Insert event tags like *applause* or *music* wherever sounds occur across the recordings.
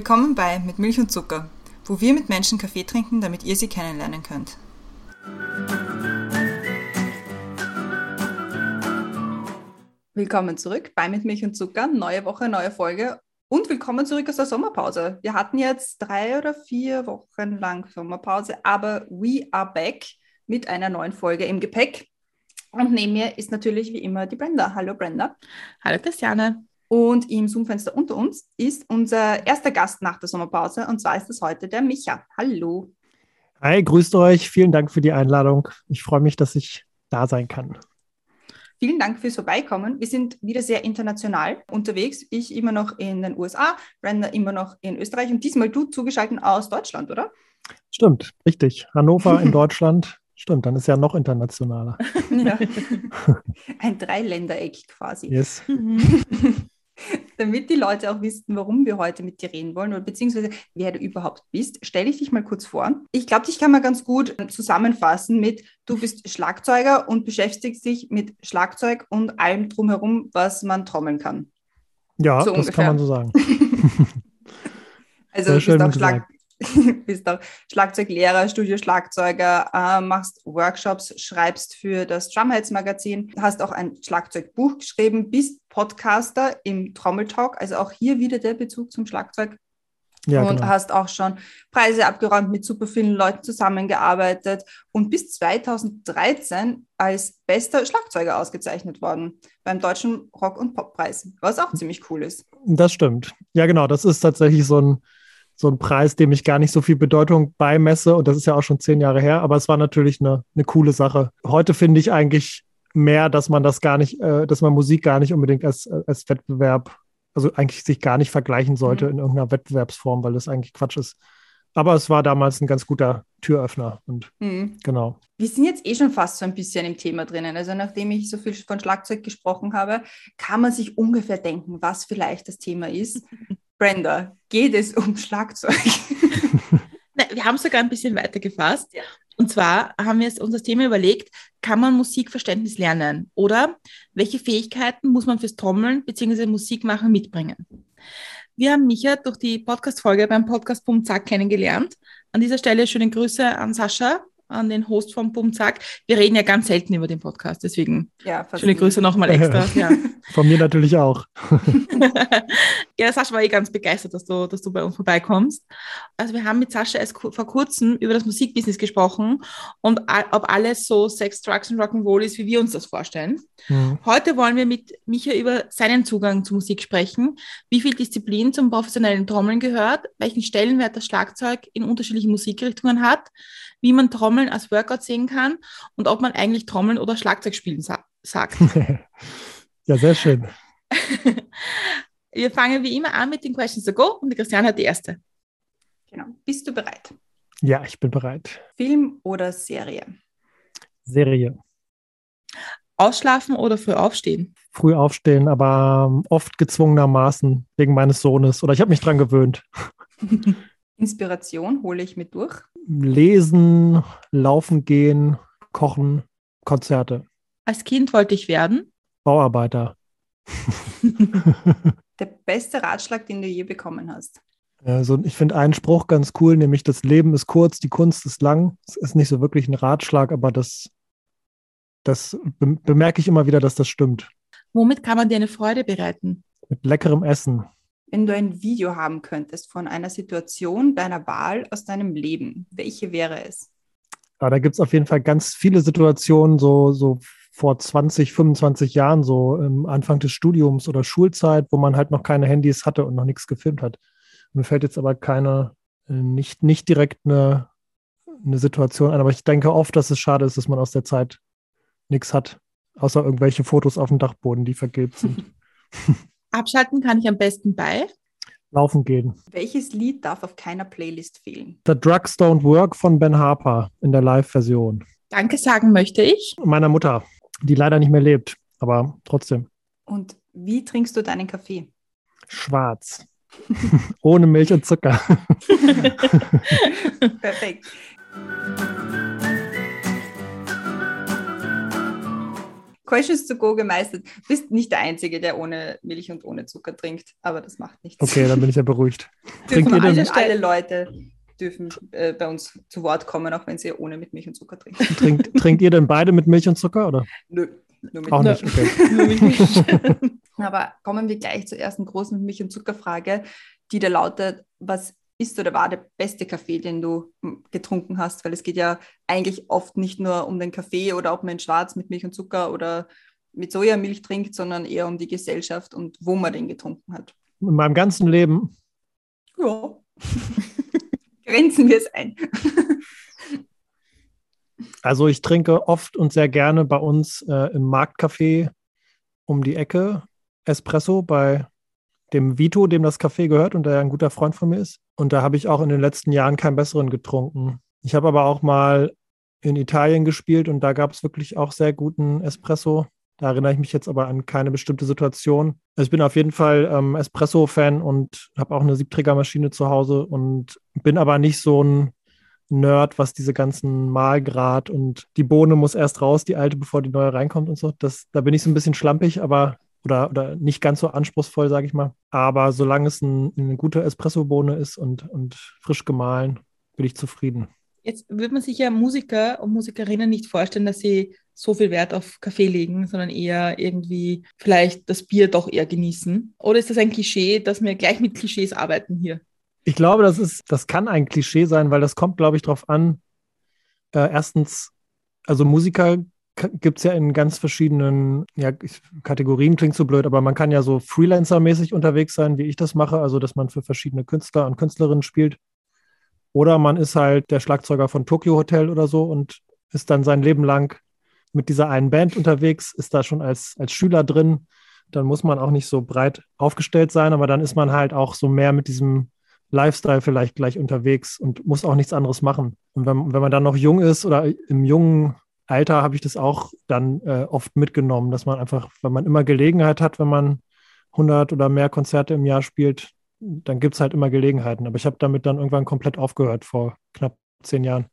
Willkommen bei Mit Milch und Zucker, wo wir mit Menschen Kaffee trinken, damit ihr sie kennenlernen könnt. Willkommen zurück bei Mit Milch und Zucker, neue Woche, neue Folge und willkommen zurück aus der Sommerpause. Wir hatten jetzt drei oder vier Wochen lang Sommerpause, aber we are back mit einer neuen Folge im Gepäck. Und neben mir ist natürlich wie immer die Brenda. Hallo Brenda. Hallo Christiane. Und im Zoom-Fenster unter uns ist unser erster Gast nach der Sommerpause und zwar ist das heute der Micha. Hallo. Hi, grüßt euch. Vielen Dank für die Einladung. Ich freue mich, dass ich da sein kann. Vielen Dank fürs Vorbeikommen. Wir sind wieder sehr international unterwegs. Ich immer noch in den USA, Brenda immer noch in Österreich und diesmal du zugeschaltet aus Deutschland, oder? Stimmt, richtig. Hannover in *laughs* Deutschland. Stimmt, dann ist ja noch internationaler. *laughs* Ja. *laughs* Ein Dreiländereck quasi. Yes. *laughs* Damit die Leute auch wissen, warum wir heute mit dir reden wollen oder beziehungsweise wer du überhaupt bist, stelle ich dich mal kurz vor. Ich glaube, dich kann man ganz gut zusammenfassen mit, du bist Schlagzeuger und beschäftigst dich mit Schlagzeug und allem drumherum, was man trommeln kann. Ja, so das ungefähr. kann man so sagen. *laughs* also du bist auch Schlag *laughs* bist auch Schlagzeuglehrer, Studioschlagzeuger, äh, machst Workshops, schreibst für das Drumheads Magazin, hast auch ein Schlagzeugbuch geschrieben, bist Podcaster im Trommeltalk, also auch hier wieder der Bezug zum Schlagzeug. Ja, und genau. hast auch schon Preise abgeräumt, mit super vielen Leuten zusammengearbeitet und bis 2013 als bester Schlagzeuger ausgezeichnet worden beim Deutschen Rock- und Poppreis, was auch ziemlich cool ist. Das stimmt. Ja, genau. Das ist tatsächlich so ein so ein Preis, dem ich gar nicht so viel Bedeutung beimesse. Und das ist ja auch schon zehn Jahre her, aber es war natürlich eine, eine coole Sache. Heute finde ich eigentlich mehr, dass man das gar nicht, äh, dass man Musik gar nicht unbedingt als, als Wettbewerb, also eigentlich sich gar nicht vergleichen sollte mhm. in irgendeiner Wettbewerbsform, weil das eigentlich Quatsch ist. Aber es war damals ein ganz guter Türöffner und mhm. genau. Wir sind jetzt eh schon fast so ein bisschen im Thema drinnen. Also nachdem ich so viel von Schlagzeug gesprochen habe, kann man sich ungefähr denken, was vielleicht das Thema ist. *laughs* Brenda, geht es um Schlagzeug? *laughs* Wir haben sogar ein bisschen weiter gefasst. Ja. Und zwar haben wir uns das Thema überlegt, kann man Musikverständnis lernen? Oder welche Fähigkeiten muss man fürs Trommeln bzw. Musikmachen mitbringen? Wir haben Micha durch die Podcast-Folge beim Podcast Pum Zack kennengelernt. An dieser Stelle schöne Grüße an Sascha, an den Host vom Bumzack. Wir reden ja ganz selten über den Podcast, deswegen ja, schöne Grüße nochmal extra. *laughs* Ja. Von mir natürlich auch. *laughs* *laughs* ja, Sascha war eh ganz begeistert, dass du, dass du bei uns vorbeikommst. Also wir haben mit Sascha erst vor kurzem über das Musikbusiness gesprochen und ob alles so Sex, Drugs und Rock'n'Roll ist, wie wir uns das vorstellen. Mhm. Heute wollen wir mit Micha über seinen Zugang zur Musik sprechen, wie viel Disziplin zum professionellen Trommeln gehört, welchen Stellenwert das Schlagzeug in unterschiedlichen Musikrichtungen hat, wie man Trommeln als Workout sehen kann und ob man eigentlich Trommeln oder Schlagzeug spielen sa sagt. *laughs* ja, sehr schön. *laughs* Wir fangen wie immer an mit den Questions to Go und die Christiane hat die erste. Genau. Bist du bereit? Ja, ich bin bereit. Film oder Serie? Serie. Ausschlafen oder früh aufstehen? Früh aufstehen, aber oft gezwungenermaßen wegen meines Sohnes. Oder ich habe mich dran gewöhnt. *laughs* Inspiration hole ich mit durch? Lesen, laufen gehen, kochen, Konzerte. Als Kind wollte ich werden? Bauarbeiter. *laughs* Der beste Ratschlag, den du je bekommen hast? Also ich finde einen Spruch ganz cool, nämlich das Leben ist kurz, die Kunst ist lang. Es ist nicht so wirklich ein Ratschlag, aber das, das bemerke ich immer wieder, dass das stimmt. Womit kann man dir eine Freude bereiten? Mit leckerem Essen wenn du ein Video haben könntest von einer Situation deiner Wahl aus deinem Leben, welche wäre es? Ja, da gibt es auf jeden Fall ganz viele Situationen, so, so vor 20, 25 Jahren, so im Anfang des Studiums oder Schulzeit, wo man halt noch keine Handys hatte und noch nichts gefilmt hat. Mir fällt jetzt aber keine, äh, nicht, nicht direkt eine, eine Situation ein, aber ich denke oft, dass es schade ist, dass man aus der Zeit nichts hat, außer irgendwelche Fotos auf dem Dachboden, die vergilbt sind. *laughs* *laughs* Abschalten kann ich am besten bei. Laufen gehen. Welches Lied darf auf keiner Playlist fehlen? The Drugs Don't Work von Ben Harper in der Live-Version. Danke sagen möchte ich. Meiner Mutter, die leider nicht mehr lebt, aber trotzdem. Und wie trinkst du deinen Kaffee? Schwarz. *laughs* Ohne Milch und Zucker. *laughs* Perfekt. Questions to go gemeistert. Du bist nicht der Einzige, der ohne Milch und ohne Zucker trinkt, aber das macht nichts. Okay, dann bin ich ja beruhigt. *laughs* Trinkt ihr denn? Alle Leute dürfen äh, bei uns zu Wort kommen, auch wenn sie ohne mit Milch und Zucker trinken. *laughs* Trinkt, trinkt ihr denn beide mit Milch und Zucker, oder? Nö. Nur mit Auch nicht, okay. *laughs* nur mit Milch. *laughs* aber kommen wir gleich zur ersten großen Milch- und Zuckerfrage, die da lautet, was ist oder war der beste Kaffee, den du hm, getrunken hast? Weil es geht ja eigentlich oft nicht nur um den Kaffee oder ob man schwarz mit Milch und Zucker oder mit Sojamilch trinkt, sondern eher um die Gesellschaft und wo man den getrunken hat. In meinem ganzen Leben. Ja. Grenzen wir es ein. *laughs* also ich trinke oft und sehr gerne bei uns äh, im Marktcafé um die Ecke Espresso bei dem Vito, dem das Café gehört und der ein guter Freund von mir ist. Und da habe ich auch in den letzten Jahren keinen besseren getrunken. Ich habe aber auch mal in Italien gespielt und da gab es wirklich auch sehr guten Espresso. Da erinnere ich mich jetzt aber an keine bestimmte Situation. Also ich bin auf jeden Fall ähm, Espresso-Fan und habe auch eine Siebträgermaschine zu Hause und bin aber nicht so ein Nerd, was diese ganzen Mahlgrad und die Bohne muss erst raus, die alte, bevor die neue reinkommt und so. Das, da bin ich so ein bisschen schlampig, aber oder, oder nicht ganz so anspruchsvoll, sage ich mal. Aber solange es ein, eine gute Espresso-Bohne ist und, und frisch gemahlen, bin ich zufrieden. Jetzt würde man sich ja Musiker und Musikerinnen nicht vorstellen, dass sie so viel Wert auf Kaffee legen, sondern eher irgendwie vielleicht das Bier doch eher genießen? Oder ist das ein Klischee, dass wir gleich mit Klischees arbeiten hier? Ich glaube, das ist, das kann ein Klischee sein, weil das kommt, glaube ich, darauf an. Äh, erstens, also Musiker gibt es ja in ganz verschiedenen ja, Kategorien, klingt so blöd, aber man kann ja so Freelancer-mäßig unterwegs sein, wie ich das mache, also dass man für verschiedene Künstler und Künstlerinnen spielt. Oder man ist halt der Schlagzeuger von Tokyo Hotel oder so und ist dann sein Leben lang mit dieser einen Band unterwegs, ist da schon als, als Schüler drin. Dann muss man auch nicht so breit aufgestellt sein, aber dann ist man halt auch so mehr mit diesem Lifestyle vielleicht gleich unterwegs und muss auch nichts anderes machen. Und wenn, wenn man dann noch jung ist oder im jungen Alter habe ich das auch dann äh, oft mitgenommen, dass man einfach, wenn man immer Gelegenheit hat, wenn man 100 oder mehr Konzerte im Jahr spielt, dann gibt es halt immer Gelegenheiten. Aber ich habe damit dann irgendwann komplett aufgehört vor knapp zehn Jahren.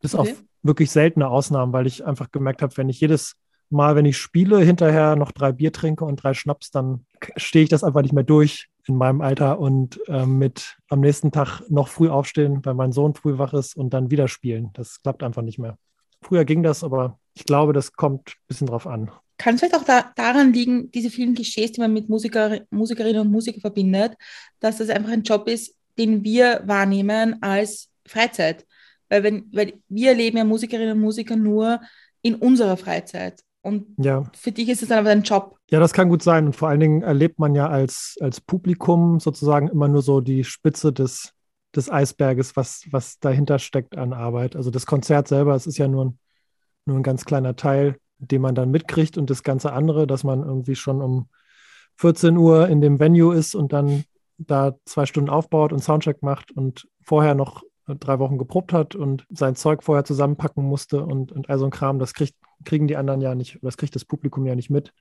Bis okay. auf wirklich seltene Ausnahmen, weil ich einfach gemerkt habe, wenn ich jedes Mal, wenn ich spiele, hinterher noch drei Bier trinke und drei Schnaps, dann stehe ich das einfach nicht mehr durch in meinem Alter und äh, mit am nächsten Tag noch früh aufstehen, weil mein Sohn früh wach ist und dann wieder spielen. Das klappt einfach nicht mehr. Früher ging das, aber ich glaube, das kommt ein bisschen drauf an. Kann es vielleicht auch da, daran liegen, diese vielen Klischees, die man mit Musiker, Musikerinnen und Musikern verbindet, dass das einfach ein Job ist, den wir wahrnehmen als Freizeit? Weil, wenn, weil wir erleben ja Musikerinnen und Musiker nur in unserer Freizeit. Und ja. für dich ist es dann aber ein Job. Ja, das kann gut sein. Und vor allen Dingen erlebt man ja als, als Publikum sozusagen immer nur so die Spitze des, des Eisberges, was, was dahinter steckt an Arbeit. Also das Konzert selber, es ist ja nur ein, nur ein ganz kleiner Teil, den man dann mitkriegt und das ganze andere, dass man irgendwie schon um 14 Uhr in dem Venue ist und dann da zwei Stunden aufbaut und Soundcheck macht und vorher noch drei Wochen geprobt hat und sein Zeug vorher zusammenpacken musste und, und all so ein Kram, das kriegt, kriegen die anderen ja nicht, das kriegt das Publikum ja nicht mit.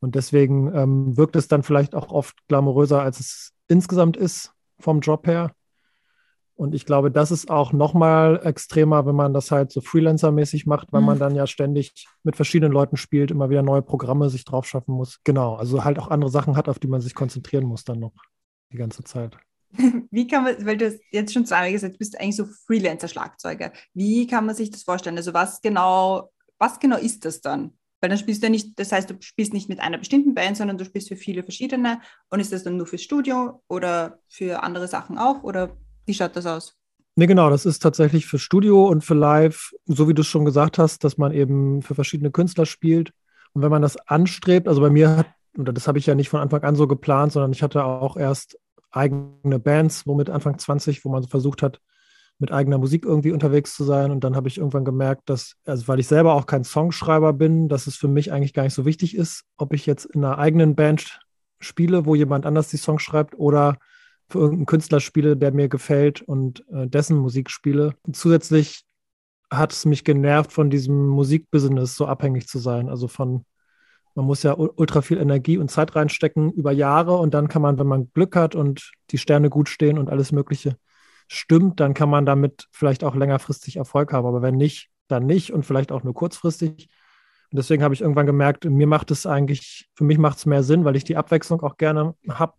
Und deswegen ähm, wirkt es dann vielleicht auch oft glamouröser, als es insgesamt ist vom Job her. Und ich glaube, das ist auch nochmal extremer, wenn man das halt so Freelancer-mäßig macht, weil mhm. man dann ja ständig mit verschiedenen Leuten spielt, immer wieder neue Programme sich drauf schaffen muss. Genau, also halt auch andere Sachen hat, auf die man sich konzentrieren muss dann noch die ganze Zeit. *laughs* Wie kann man, weil du jetzt schon zweimal gesagt hast, bist eigentlich so Freelancer-Schlagzeuger. Wie kann man sich das vorstellen? Also was genau, was genau ist das dann? Weil dann spielst du ja nicht, das heißt, du spielst nicht mit einer bestimmten Band, sondern du spielst für viele verschiedene. Und ist das dann nur fürs Studio oder für andere Sachen auch? Oder wie schaut das aus? Nee, genau, das ist tatsächlich für Studio und für Live, so wie du es schon gesagt hast, dass man eben für verschiedene Künstler spielt. Und wenn man das anstrebt, also bei mir hat, oder das habe ich ja nicht von Anfang an so geplant, sondern ich hatte auch erst eigene Bands, womit Anfang 20, wo man so versucht hat, mit eigener Musik irgendwie unterwegs zu sein. Und dann habe ich irgendwann gemerkt, dass, also weil ich selber auch kein Songschreiber bin, dass es für mich eigentlich gar nicht so wichtig ist, ob ich jetzt in einer eigenen Band spiele, wo jemand anders die Songs schreibt oder für irgendeinen Künstler spiele, der mir gefällt und äh, dessen Musik spiele. Und zusätzlich hat es mich genervt, von diesem Musikbusiness so abhängig zu sein. Also von man muss ja ultra viel Energie und Zeit reinstecken über Jahre und dann kann man, wenn man Glück hat und die Sterne gut stehen und alles Mögliche stimmt, dann kann man damit vielleicht auch längerfristig Erfolg haben. Aber wenn nicht, dann nicht und vielleicht auch nur kurzfristig. Und deswegen habe ich irgendwann gemerkt, mir macht es eigentlich, für mich macht es mehr Sinn, weil ich die Abwechslung auch gerne habe,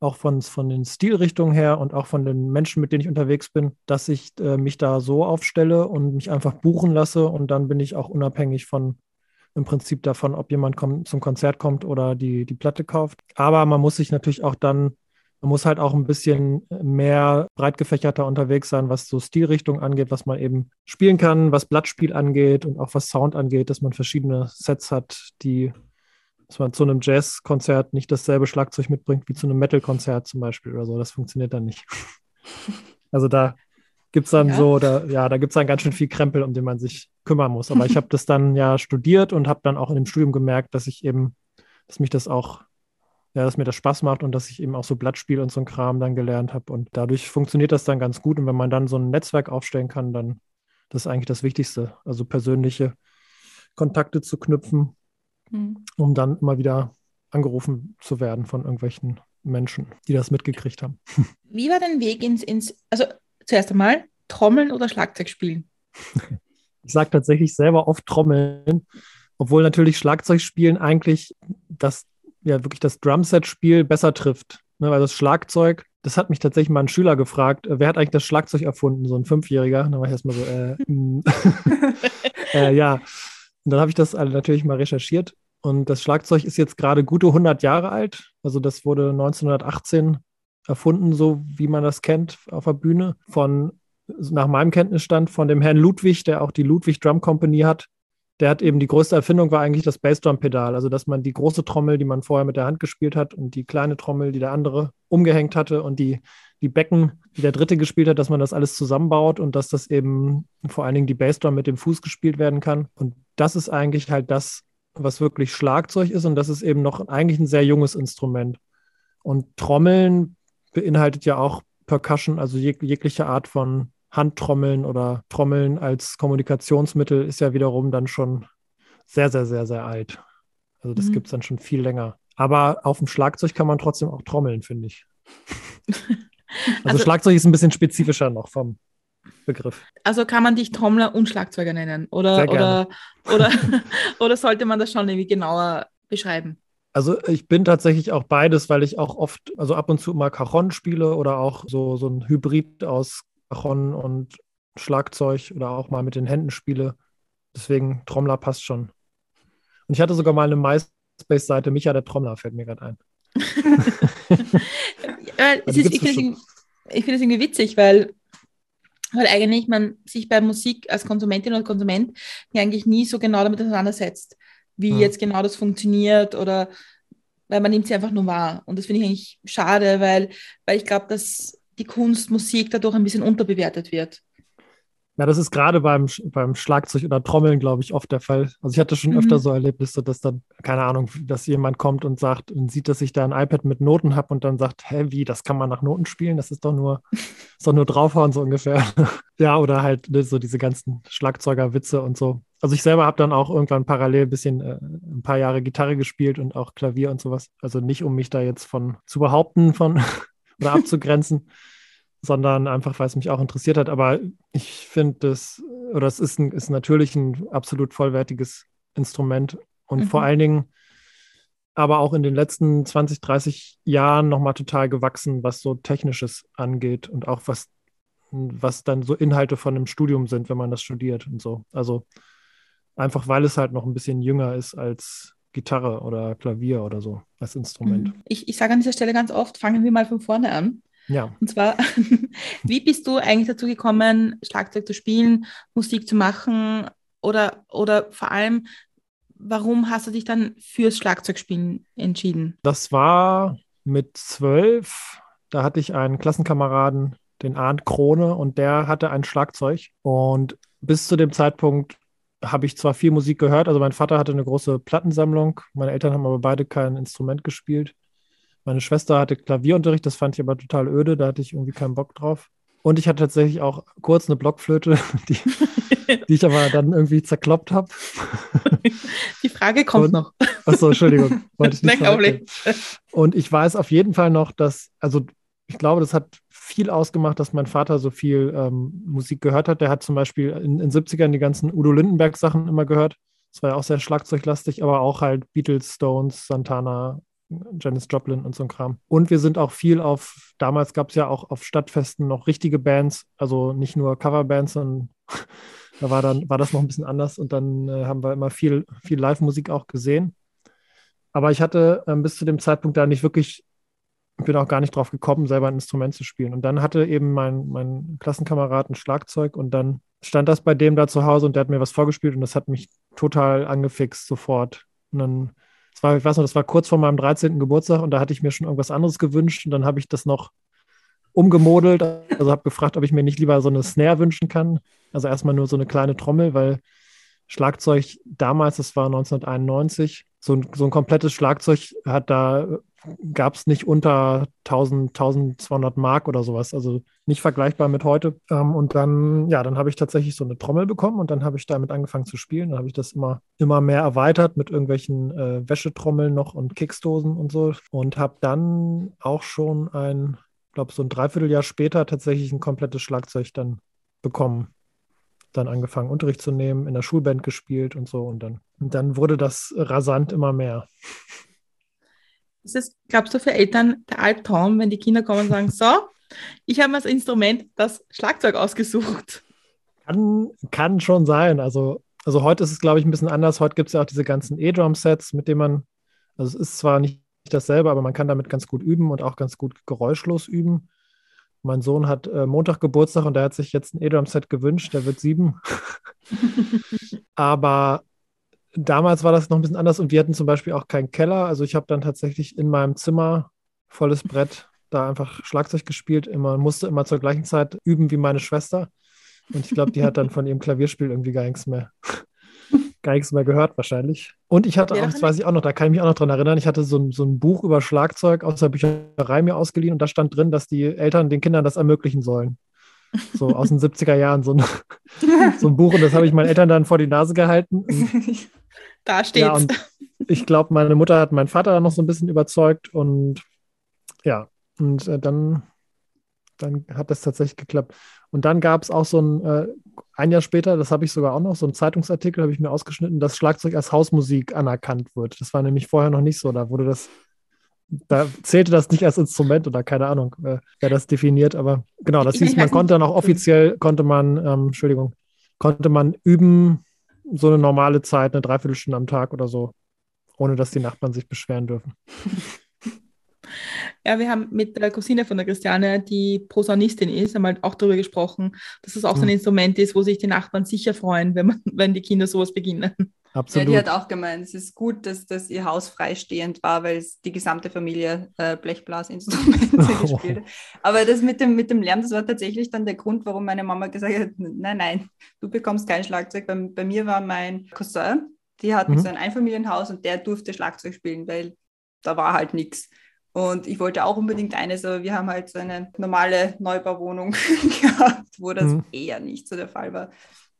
auch von, von den Stilrichtungen her und auch von den Menschen, mit denen ich unterwegs bin, dass ich äh, mich da so aufstelle und mich einfach buchen lasse und dann bin ich auch unabhängig von im Prinzip davon, ob jemand kommt, zum Konzert kommt oder die, die Platte kauft. Aber man muss sich natürlich auch dann man muss halt auch ein bisschen mehr breit gefächerter unterwegs sein, was so Stilrichtung angeht, was man eben spielen kann, was Blattspiel angeht und auch was Sound angeht, dass man verschiedene Sets hat, die, dass man zu einem Jazzkonzert nicht dasselbe Schlagzeug mitbringt wie zu einem Metal-Konzert zum Beispiel oder so. Das funktioniert dann nicht. *laughs* Also da gibt es dann ja. so, da, ja, da gibt es dann ganz schön viel Krempel, um den man sich kümmern muss. Aber ich *laughs* habe das dann ja studiert und habe dann auch in dem Studium gemerkt, dass ich eben, dass mich das auch ja, dass mir das Spaß macht und dass ich eben auch so Blattspiel und so ein Kram dann gelernt habe. Und dadurch funktioniert das dann ganz gut. Und wenn man dann so ein Netzwerk aufstellen kann, dann das ist eigentlich das Wichtigste. Also persönliche Kontakte zu knüpfen, mhm. um dann immer wieder angerufen zu werden von irgendwelchen Menschen, die das mitgekriegt haben. *laughs* Wie war dein Weg ins, ins also zuerst einmal Trommeln oder Schlagzeug spielen? Ich sage tatsächlich selber oft Trommeln, obwohl natürlich Schlagzeugspielen eigentlich das ja wirklich das Drumset-Spiel besser trifft. Ne, weil das Schlagzeug, das hat mich tatsächlich mal ein Schüler gefragt, äh, wer hat eigentlich das Schlagzeug erfunden? So ein Fünfjähriger. Da war ich erstmal so, äh, mm. *laughs* äh, ja. Und dann habe ich das natürlich mal recherchiert. Und das Schlagzeug ist jetzt gerade gute 100 Jahre alt. Also das wurde 1918 erfunden, so wie man das kennt auf der Bühne. Von, nach meinem Kenntnisstand, von dem Herrn Ludwig, der auch die Ludwig Drum Company hat der hat eben die größte Erfindung war eigentlich das Bassdrum-Pedal. Also, dass man die große Trommel, die man vorher mit der Hand gespielt hat, und die kleine Trommel, die der andere umgehängt hatte, und die, die Becken, die der dritte gespielt hat, dass man das alles zusammenbaut und dass das eben vor allen Dingen die Bassdrum mit dem Fuß gespielt werden kann. Und das ist eigentlich halt das, was wirklich Schlagzeug ist. Und das ist eben noch eigentlich ein sehr junges Instrument. Und Trommeln beinhaltet ja auch Percussion, also jeg jegliche Art von Handtrommeln oder Trommeln als Kommunikationsmittel ist ja wiederum dann schon sehr, sehr, sehr, sehr alt. Also das mhm. gibt es dann schon viel länger. Aber auf dem Schlagzeug kann man trotzdem auch trommeln, finde ich. *laughs* also, also Schlagzeug ist ein bisschen spezifischer noch vom Begriff. Also kann man dich Trommler und Schlagzeuger nennen? Oder, oder, oder, *laughs* oder sollte man das schon irgendwie genauer beschreiben? Also ich bin tatsächlich auch beides, weil ich auch oft, also ab und zu mal Cajon spiele oder auch so, so ein Hybrid aus Cajon und Schlagzeug oder auch mal mit den Händen spiele. Deswegen Trommler passt schon. Und ich hatte sogar mal eine MySpace-Seite, Micha der Trommler, fällt mir gerade ein. *laughs* ist, ich finde es find irgendwie witzig, weil, weil eigentlich man sich bei Musik als Konsumentin oder Konsument ja eigentlich nie so genau damit auseinandersetzt, wie hm. jetzt genau das funktioniert oder weil man nimmt sie einfach nur wahr. Und das finde ich eigentlich schade, weil, weil ich glaube, dass die Kunst, Musik dadurch ein bisschen unterbewertet wird. Ja, das ist gerade beim, beim Schlagzeug oder Trommeln, glaube ich, oft der Fall. Also ich hatte schon mhm. öfter so Erlebnisse, dass dann, keine Ahnung, dass jemand kommt und sagt und sieht, dass ich da ein iPad mit Noten habe und dann sagt, hä, wie, das kann man nach Noten spielen? Das ist doch nur, *laughs* ist doch nur draufhauen, so ungefähr. *laughs* ja, oder halt ne, so diese ganzen Schlagzeugerwitze und so. Also ich selber habe dann auch irgendwann parallel ein bisschen äh, ein paar Jahre Gitarre gespielt und auch Klavier und sowas. Also nicht, um mich da jetzt von zu behaupten von *laughs* oder abzugrenzen, *laughs* sondern einfach, weil es mich auch interessiert hat. Aber ich finde das, oder es ist, ein, ist natürlich ein absolut vollwertiges Instrument und mhm. vor allen Dingen aber auch in den letzten 20, 30 Jahren nochmal total gewachsen, was so Technisches angeht und auch was, was dann so Inhalte von einem Studium sind, wenn man das studiert und so. Also einfach, weil es halt noch ein bisschen jünger ist als Gitarre oder Klavier oder so als Instrument. Mhm. Ich, ich sage an dieser Stelle ganz oft, fangen wir mal von vorne an. Ja. Und zwar, *laughs* wie bist du eigentlich dazu gekommen, Schlagzeug zu spielen, Musik zu machen oder, oder vor allem, warum hast du dich dann fürs Schlagzeugspielen entschieden? Das war mit zwölf. Da hatte ich einen Klassenkameraden, den Arndt Krone, und der hatte ein Schlagzeug. Und bis zu dem Zeitpunkt habe ich zwar viel Musik gehört, also mein Vater hatte eine große Plattensammlung, meine Eltern haben aber beide kein Instrument gespielt. Meine Schwester hatte Klavierunterricht, das fand ich aber total öde, da hatte ich irgendwie keinen Bock drauf. Und ich hatte tatsächlich auch kurz eine Blockflöte, *laughs* die, *laughs* die ich aber dann irgendwie zerkloppt habe. *laughs* Die Frage kommt und, noch. Achso, Entschuldigung. Wollte ich nicht Und ich weiß auf jeden Fall noch, dass, also ich glaube, das hat viel ausgemacht, dass mein Vater so viel ähm, Musik gehört hat. Der hat zum Beispiel in den 70ern die ganzen Udo Lindenberg-Sachen immer gehört. Das war ja auch sehr schlagzeuglastig, aber auch halt Beatles, Stones, Santana, Janis Joplin und so ein Kram. Und wir sind auch viel auf, damals gab es ja auch auf Stadtfesten noch richtige Bands, also nicht nur Coverbands, sondern *laughs* da war dann, war das noch ein bisschen anders und dann äh, haben wir immer viel, viel Live-Musik auch gesehen. Aber ich hatte ähm, bis zu dem Zeitpunkt da nicht wirklich, bin auch gar nicht drauf gekommen, selber ein Instrument zu spielen. Und dann hatte eben mein, mein Klassenkamerad ein Schlagzeug und dann stand das bei dem da zu Hause und der hat mir was vorgespielt und das hat mich total angefixt sofort. Und dann das war, ich weiß noch, das war kurz vor meinem 13. Geburtstag und da hatte ich mir schon irgendwas anderes gewünscht und dann habe ich das noch umgemodelt, also habe gefragt, ob ich mir nicht lieber so eine Snare wünschen kann. Also erstmal nur so eine kleine Trommel, weil Schlagzeug damals, das war 1991, so ein, so ein komplettes Schlagzeug hat da gab es nicht unter 1000, 1200 Mark oder sowas, also nicht vergleichbar mit heute. Ähm, und dann, ja, dann habe ich tatsächlich so eine Trommel bekommen und dann habe ich damit angefangen zu spielen. Dann habe ich das immer, immer mehr erweitert mit irgendwelchen äh, Wäschetrommeln noch und Kicksdosen und so und habe dann auch schon ein, glaube so ein Dreivierteljahr später tatsächlich ein komplettes Schlagzeug dann bekommen. Dann angefangen, Unterricht zu nehmen, in der Schulband gespielt und so und dann, und dann wurde das rasant immer mehr. Ist es, glaubst du, für Eltern der Albtraum, wenn die Kinder kommen und sagen, so, ich habe als Instrument das Schlagzeug ausgesucht? Kann, kann schon sein. Also, also heute ist es, glaube ich, ein bisschen anders. Heute gibt es ja auch diese ganzen E-Drum-Sets, mit denen man, also es ist zwar nicht dasselbe, aber man kann damit ganz gut üben und auch ganz gut geräuschlos üben. Mein Sohn hat äh, Montag Geburtstag und der hat sich jetzt ein E-Drum-Set gewünscht, der wird sieben. *laughs* aber damals war das noch ein bisschen anders und wir hatten zum Beispiel auch keinen Keller. Also ich habe dann tatsächlich in meinem Zimmer volles Brett da einfach Schlagzeug gespielt. Immer musste immer zur gleichen Zeit üben wie meine Schwester. Und ich glaube, die hat dann von ihrem Klavierspiel irgendwie gar nichts mehr, *laughs* gar nichts mehr gehört wahrscheinlich. Und ich hatte auch, das weiß ich auch noch, da kann ich mich auch noch dran erinnern, ich hatte so ein, so ein Buch über Schlagzeug aus der Bücherei mir ausgeliehen und da stand drin, dass die Eltern den Kindern das ermöglichen sollen. So aus den *laughs* 70er Jahren, so ein, *laughs* so ein Buch. Und das habe ich meinen Eltern dann vor die Nase gehalten. Da steht's. Ja, ich glaube, meine Mutter hat meinen Vater noch so ein bisschen überzeugt und ja, und äh, dann, dann hat das tatsächlich geklappt. Und dann gab es auch so ein, äh, ein Jahr später, das habe ich sogar auch noch, so ein Zeitungsartikel habe ich mir ausgeschnitten, dass Schlagzeug als Hausmusik anerkannt wird. Das war nämlich vorher noch nicht so. Da wurde das, da zählte das nicht als Instrument oder keine Ahnung, äh, wer das definiert, aber genau, das hieß, man *laughs* konnte dann auch offiziell, konnte man, ähm, Entschuldigung, konnte man üben, so eine normale Zeit, eine Dreiviertelstunde am Tag oder so, ohne dass die Nachbarn sich beschweren dürfen. *laughs* Ja, wir haben mit der Cousine von der Christiane, die Posaunistin ist, einmal auch darüber gesprochen, dass es auch so ein hm. Instrument ist, wo sich die Nachbarn sicher freuen, wenn, man, wenn die Kinder sowas beginnen. Absolut. Ja, die hat auch gemeint, es ist gut, dass, dass ihr Haus freistehend war, weil die gesamte Familie äh, Blechblasinstrumente *laughs* oh. gespielt hat. Aber das mit dem, mit dem Lärm, das war tatsächlich dann der Grund, warum meine Mama gesagt hat, nein, nein, du bekommst kein Schlagzeug. Bei, bei mir war mein Cousin, die hat mhm. so ein Einfamilienhaus und der durfte Schlagzeug spielen, weil da war halt nichts. Und ich wollte auch unbedingt eines, aber wir haben halt so eine normale Neubauwohnung *laughs* gehabt, wo das mhm. eher nicht so der Fall war.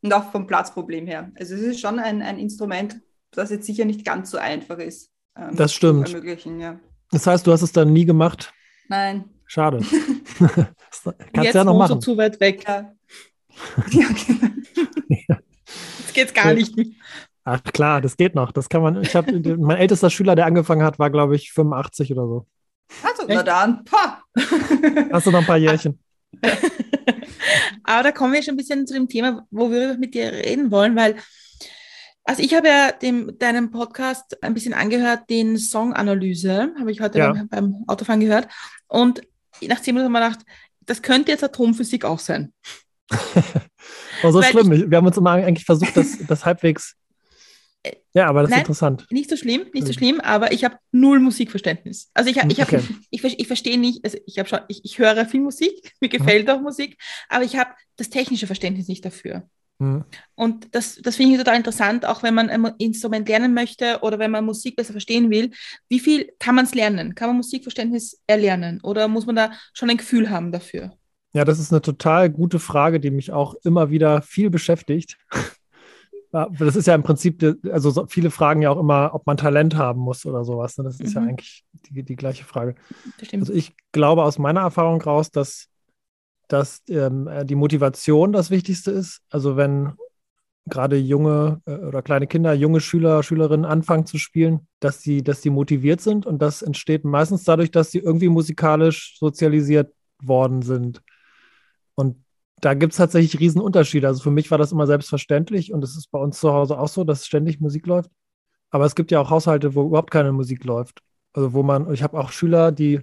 Und auch vom Platzproblem her. Also es ist schon ein, ein Instrument, das jetzt sicher nicht ganz so einfach ist. Ähm, das stimmt. Ja. Das heißt, du hast es dann nie gemacht? Nein. Schade. *laughs* Kannst jetzt ja noch machen. zu weit weg. Ja. *laughs* ja genau. Jetzt geht's gar nicht mehr. Ach klar, das geht noch. Das kann man. Ich habe mein ältester Schüler, der angefangen hat, war glaube ich 85 oder so. Also, na dann. Pah. Hast du noch ein paar *laughs* Jährchen? Aber da kommen wir schon ein bisschen zu dem Thema, wo wir mit dir reden wollen, weil, also ich habe ja dem, deinem Podcast ein bisschen angehört, den Song-Analyse, habe ich heute ja. beim, beim Autofahren gehört. Und nach zehn Minuten habe ich gedacht, das könnte jetzt Atomphysik auch sein. *laughs* oh, so schlimm. Ich, wir haben uns immer eigentlich versucht, das, das halbwegs ja, aber das Nein, ist interessant. Nicht so schlimm, nicht so schlimm, aber ich habe null Musikverständnis. Also ich, ich, okay. *laughs* ich, ich, ich verstehe nicht, also ich, schon, ich, ich höre viel Musik, *laughs* mir gefällt mhm. auch Musik, aber ich habe das technische Verständnis nicht dafür. Mhm. Und das, das finde ich total interessant, auch wenn man ein Instrument lernen möchte oder wenn man Musik besser verstehen will. Wie viel kann man es lernen? Kann man Musikverständnis erlernen oder muss man da schon ein Gefühl haben dafür? Ja, das ist eine total gute Frage, die mich auch immer wieder viel beschäftigt. Das ist ja im Prinzip, also viele fragen ja auch immer, ob man Talent haben muss oder sowas. Ne? Das ist mhm. ja eigentlich die, die gleiche Frage. Also ich glaube aus meiner Erfahrung raus, dass, dass ähm, die Motivation das Wichtigste ist. Also wenn, gerade junge äh, oder kleine Kinder, junge Schüler, Schülerinnen anfangen zu spielen, dass sie, dass sie motiviert sind und das entsteht meistens dadurch, dass sie irgendwie musikalisch sozialisiert worden sind. Und da gibt es tatsächlich Riesenunterschiede. Also für mich war das immer selbstverständlich und es ist bei uns zu Hause auch so, dass ständig Musik läuft. Aber es gibt ja auch Haushalte, wo überhaupt keine Musik läuft. Also wo man, ich habe auch Schüler, die,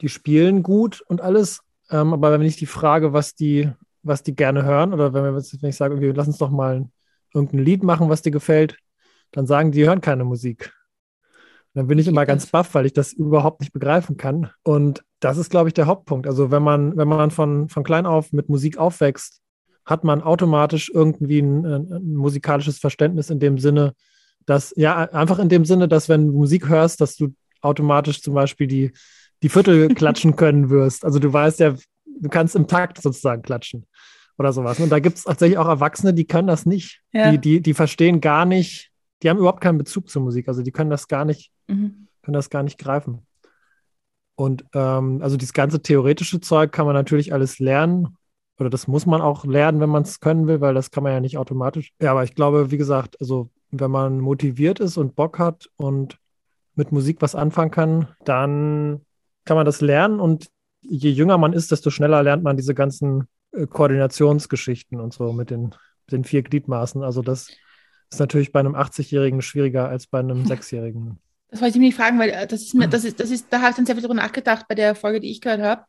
die spielen gut und alles, ähm, aber wenn ich die frage, was die, was die gerne hören, oder wenn, wir, wenn ich sage, okay, lass uns doch mal irgendein Lied machen, was dir gefällt, dann sagen die, die hören keine Musik. Dann bin ich immer ganz baff, weil ich das überhaupt nicht begreifen kann. Und das ist, glaube ich, der Hauptpunkt. Also wenn man, wenn man von, von klein auf mit Musik aufwächst, hat man automatisch irgendwie ein, ein musikalisches Verständnis in dem Sinne, dass, ja, einfach in dem Sinne, dass wenn du Musik hörst, dass du automatisch zum Beispiel die, die Viertel *laughs* klatschen können wirst. Also du weißt ja, du kannst im Takt sozusagen klatschen oder sowas. Und da gibt es tatsächlich auch Erwachsene, die können das nicht. Ja. Die, die, die verstehen gar nicht, die haben überhaupt keinen Bezug zur Musik. Also die können das gar nicht, mhm. können das gar nicht greifen. Und ähm, also dieses ganze theoretische Zeug kann man natürlich alles lernen. Oder das muss man auch lernen, wenn man es können will, weil das kann man ja nicht automatisch. Ja, aber ich glaube, wie gesagt, also wenn man motiviert ist und Bock hat und mit Musik was anfangen kann, dann kann man das lernen und je jünger man ist, desto schneller lernt man diese ganzen äh, Koordinationsgeschichten und so mit den, den vier Gliedmaßen. Also das ist natürlich bei einem 80-Jährigen schwieriger als bei einem *laughs* Sechsjährigen. Das wollte ich mich fragen, weil äh, das ist mir, *clears throat* das ist, das ist, da habe ich dann sehr viel darüber nachgedacht bei der Folge, die ich gehört habe,